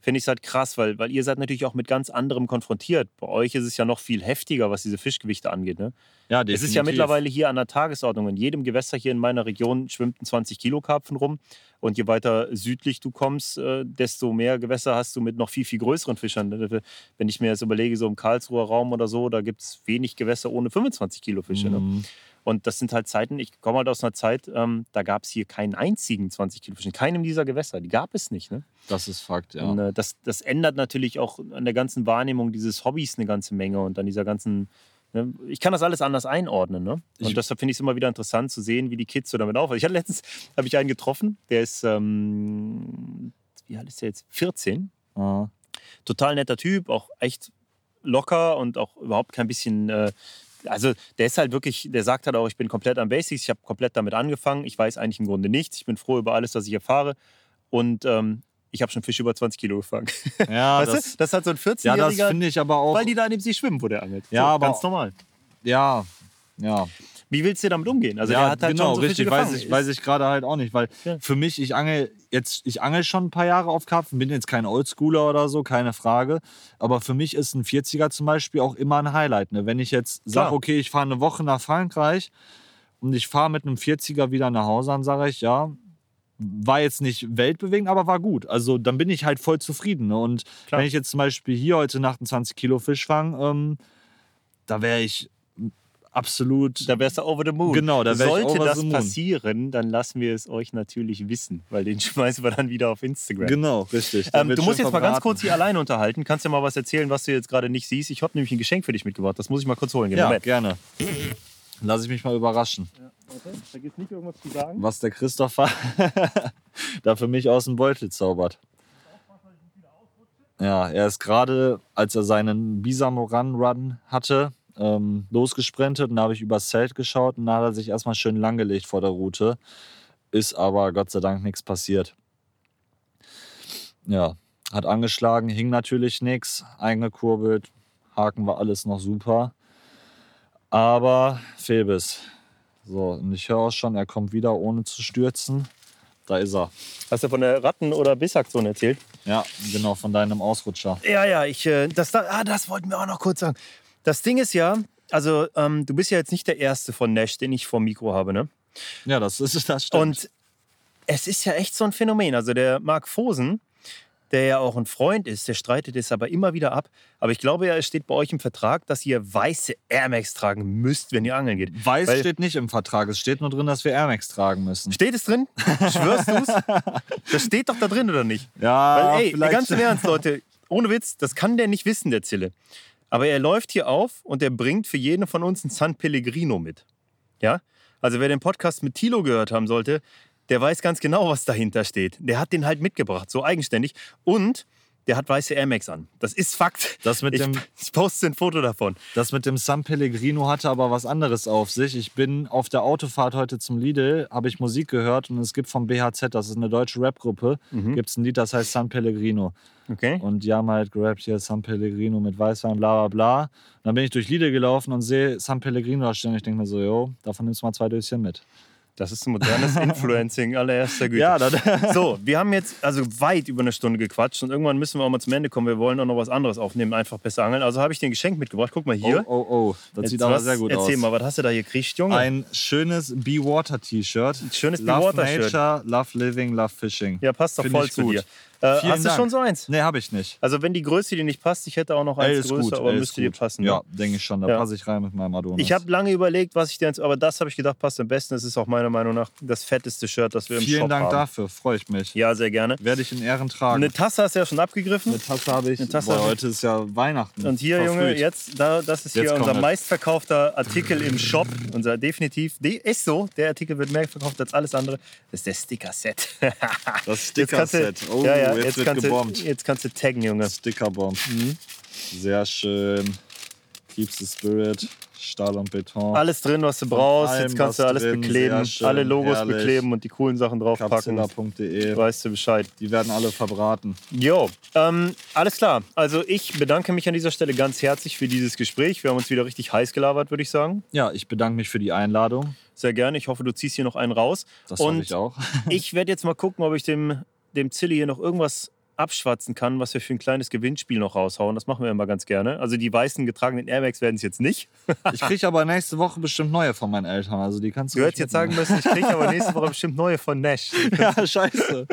finde ich es halt krass, weil, weil ihr seid natürlich auch mit ganz anderem konfrontiert. Bei euch ist es ja noch viel heftiger, was diese Fischgewichte angeht. Ne? ja, Es ist ja definitiv. mittlerweile hier an der Tagesordnung. In jedem Gewässer hier in meiner Region schwimmt ein 20-Kilo-Karpfen rum. Und je weiter südlich du kommst, äh, desto mehr Gewässer hast du mit noch viel, viel größeren Fischern. Ne? Wenn ich mir jetzt überlege, so im Karlsruher Raum oder so, da gibt es wenig Gewässer ohne 25 Kilo Fische. Ne? Und das sind halt Zeiten, ich komme halt aus einer Zeit, ähm, da gab es hier keinen einzigen 20 Kilo Fisch. In keinem dieser Gewässer. Die gab es nicht. Ne? Das ist Fakt, ja. Und, äh, das, das ändert natürlich auch an der ganzen Wahrnehmung dieses Hobbys eine ganze Menge und an dieser ganzen. Ne? Ich kann das alles anders einordnen. Ne? Und Ich- deshalb finde ich es immer wieder interessant zu sehen, wie die Kids so damit aufhören. Ich hatte letztens habe ich einen getroffen, der ist, ähm, wie alt ist der jetzt? 14. Ja. Total netter Typ, auch echt locker und auch überhaupt kein bisschen. Äh, also der ist halt wirklich, der sagt halt auch, ich bin komplett am Basics, ich habe komplett damit angefangen, ich weiß eigentlich im Grunde nichts, ich bin froh über alles, was ich erfahre und ähm, ich habe schon Fische über 20 Kilo gefangen. Ja, weißt das, du? Das hat so ein ja, das 14-Jähriger, finde ich aber auch. weil die da neben sich schwimmen, wo der angelt. Ja, so, aber- ganz normal. ja, ja. Wie willst du damit umgehen? Also ja, der hat halt genau, schon so richtig. Weiß ich, weiß ich gerade halt auch nicht, weil Ja. für mich, ich angel jetzt, ich angel schon ein paar Jahre auf Karpfen, bin jetzt kein Oldschooler oder so, keine Frage. Aber für mich ist ein 40er zum Beispiel auch immer ein Highlight. Ne? Wenn ich jetzt sage, okay, ich fahre eine Woche nach Frankreich und ich fahre mit einem 40er wieder nach Hause, dann sage ich, ja, war jetzt nicht weltbewegend, aber war gut. Also dann bin ich halt voll zufrieden. Ne? Und Klar. wenn ich jetzt zum Beispiel hier heute Nacht einen 20 Kilo Fisch fange, ähm, da wäre ich absolut Da wärst du over the moon. Genau, da wär ich Sollte over das the moon. passieren, dann lassen wir es euch natürlich wissen, weil den schmeißen wir dann wieder auf Instagram. Genau, richtig. Ähm, du musst jetzt mal ganz kurz hier alleine unterhalten. Kannst du mal was erzählen, was du jetzt gerade nicht siehst? Ich habe nämlich ein Geschenk für dich mitgebracht. Das muss ich mal kurz holen. Gehen. Ja, Moment. gerne. Lass ich mich mal überraschen, Warte, da gibt nicht irgendwas zu sagen. was der Christopher da für mich aus dem Beutel zaubert. Ja, er ist gerade, als er seinen Bisamoran Run hatte, ähm, losgesprintet und da habe ich übers Zelt geschaut und da hat er sich erstmal schön langgelegt vor der Route. Ist aber Gott sei Dank nichts passiert. Ja, hat angeschlagen, hing natürlich nichts, eingekurbelt, Haken war alles noch super. Aber Fehlbiss. So, und ich höre auch schon, er kommt wieder ohne zu stürzen. Da ist er. Hast du von der Ratten- oder Bissaktion erzählt? Ja, genau, von deinem Ausrutscher. Ja, ja, ich, äh, das, da, ah, das wollten wir auch noch kurz sagen. Das Ding ist ja, also ähm, du bist ja jetzt nicht der Erste von Nash, den ich vor dem Mikro habe, ne? Ja, das ist das stimmt. Und es ist ja echt so ein Phänomen. Also der Marc Fosen, der ja auch ein Freund ist, der streitet es aber immer wieder ab. Aber ich glaube ja, es steht bei euch im Vertrag, dass ihr weiße Air Max tragen müsst, wenn ihr angeln geht. Weiß weil- steht nicht im Vertrag. Es steht nur drin, dass wir Air Max tragen müssen. Steht es drin? Schwörst du's? Das steht doch da drin, oder nicht? Ja, Weil, ey, vielleicht- ganz im Ernst, Leute, ohne Witz, das kann der nicht wissen, der Zille. Aber er läuft hier auf und er bringt für jeden von uns einen San Pellegrino mit. Ja? Also wer den Podcast mit Tilo gehört haben sollte, der weiß ganz genau, was dahinter steht. Der hat den halt mitgebracht, so eigenständig. Und der hat weiße Air Max an. Das ist Fakt. Das mit ich, dem- ich poste ein Foto davon. Das mit dem San Pellegrino hatte aber was anderes auf sich. Ich bin auf der Autofahrt heute zum Lidl, habe ich Musik gehört und es gibt vom BHZ, das ist eine deutsche Rapgruppe, Mhm. gibt es ein Lied, das heißt San Pellegrino. Okay. Und die haben halt gerappt hier San Pellegrino mit Weißwein, bla bla bla. Und dann bin ich durch Lidl gelaufen und sehe San Pellegrino da stehen. Ich denke mir so, jo, davon nimmst du mal zwei Döschen mit. Das ist modernes Influencing allererster Güte. Ja, das, So, wir haben jetzt also weit über eine Stunde gequatscht und irgendwann müssen wir auch mal zum Ende kommen. Wir wollen auch noch was anderes aufnehmen, einfach besser angeln. Also habe ich dir ein Geschenk mitgebracht. Guck mal hier. Oh, oh, oh. Das Jetzt sieht aber sehr gut Erzähl aus. mal, was hast du da hier gekriegt, Junge? Ein schönes Be Water T-Shirt. schönes Be Love. Nature, Love Living, Love Fishing. ja, passt doch Finde voll zu gut. dir. Äh, hast du schon so eins? Nee, habe ich nicht. Also wenn die Größe dir nicht passt, ich hätte auch noch eins größer, gut, aber müsste dir passen. Ja, ne? denke ich schon. Da ja. passe ich rein mit meinem Adonis. Ich habe lange überlegt, was ich dir jetzt, aber das habe ich gedacht, passt am besten. Das ist auch meiner Meinung nach das fetteste Shirt, das wir im Vielen Shop Dank haben. dafür, freue ich mich. Ja, sehr gerne. Werde ich in Ehren tragen. Eine Tasse hast du ja schon abgegriffen. Eine Tasse habe ich. Eine Tasse Boah, heute ist ja Weihnachten. Und hier, Junge, jetzt, da, das ist jetzt hier unser meistverkaufter Artikel im Shop. Unser definitiv, ist so, der Artikel wird mehr verkauft als alles andere. Das ist der Sticker-Set. das Sticker-Set. Oh, ja, ja, jetzt, jetzt, kannst du, jetzt kannst du taggen, Junge. Stickerbomb. Mhm. Sehr schön. Keeps the Spirit. Stahl und Beton. Alles drin, was du brauchst. Jetzt kannst du alles drin, bekleben, schön, alle Logos herrlich. bekleben und die coolen Sachen draufpacken. Weißt du Bescheid. Die werden alle verbraten. Jo, ähm, alles klar. Also ich bedanke mich an dieser Stelle ganz herzlich für dieses Gespräch. Wir haben uns wieder richtig heiß gelabert, würde ich sagen. Ja, ich bedanke mich für die Einladung. Sehr gerne. Ich hoffe, du ziehst hier noch einen raus. Das hoffe ich auch. ich werde jetzt mal gucken, ob ich dem, dem Zilli hier noch irgendwas abschwatzen kann, was wir für ein kleines Gewinnspiel noch raushauen. Das machen wir immer ganz gerne. Also die weißen getragenen Airbags werden es jetzt nicht. ich kriege aber nächste Woche bestimmt neue von meinen Eltern. Also die kannst du. Du hättest jetzt sagen müssen, ich kriege aber nächste Woche bestimmt neue von Nash. ja, scheiße.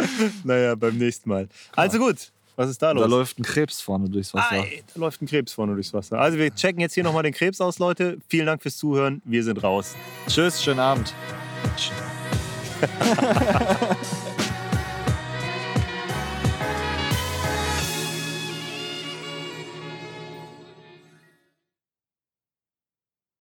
naja, beim nächsten Mal. Also gut. Was ist da los? Da läuft ein Krebs vorne durchs Wasser. Ei, da läuft ein Krebs vorne durchs Wasser. Also wir checken jetzt hier nochmal den Krebs aus, Leute. Vielen Dank fürs Zuhören. Wir sind raus. Tschüss, schönen Abend.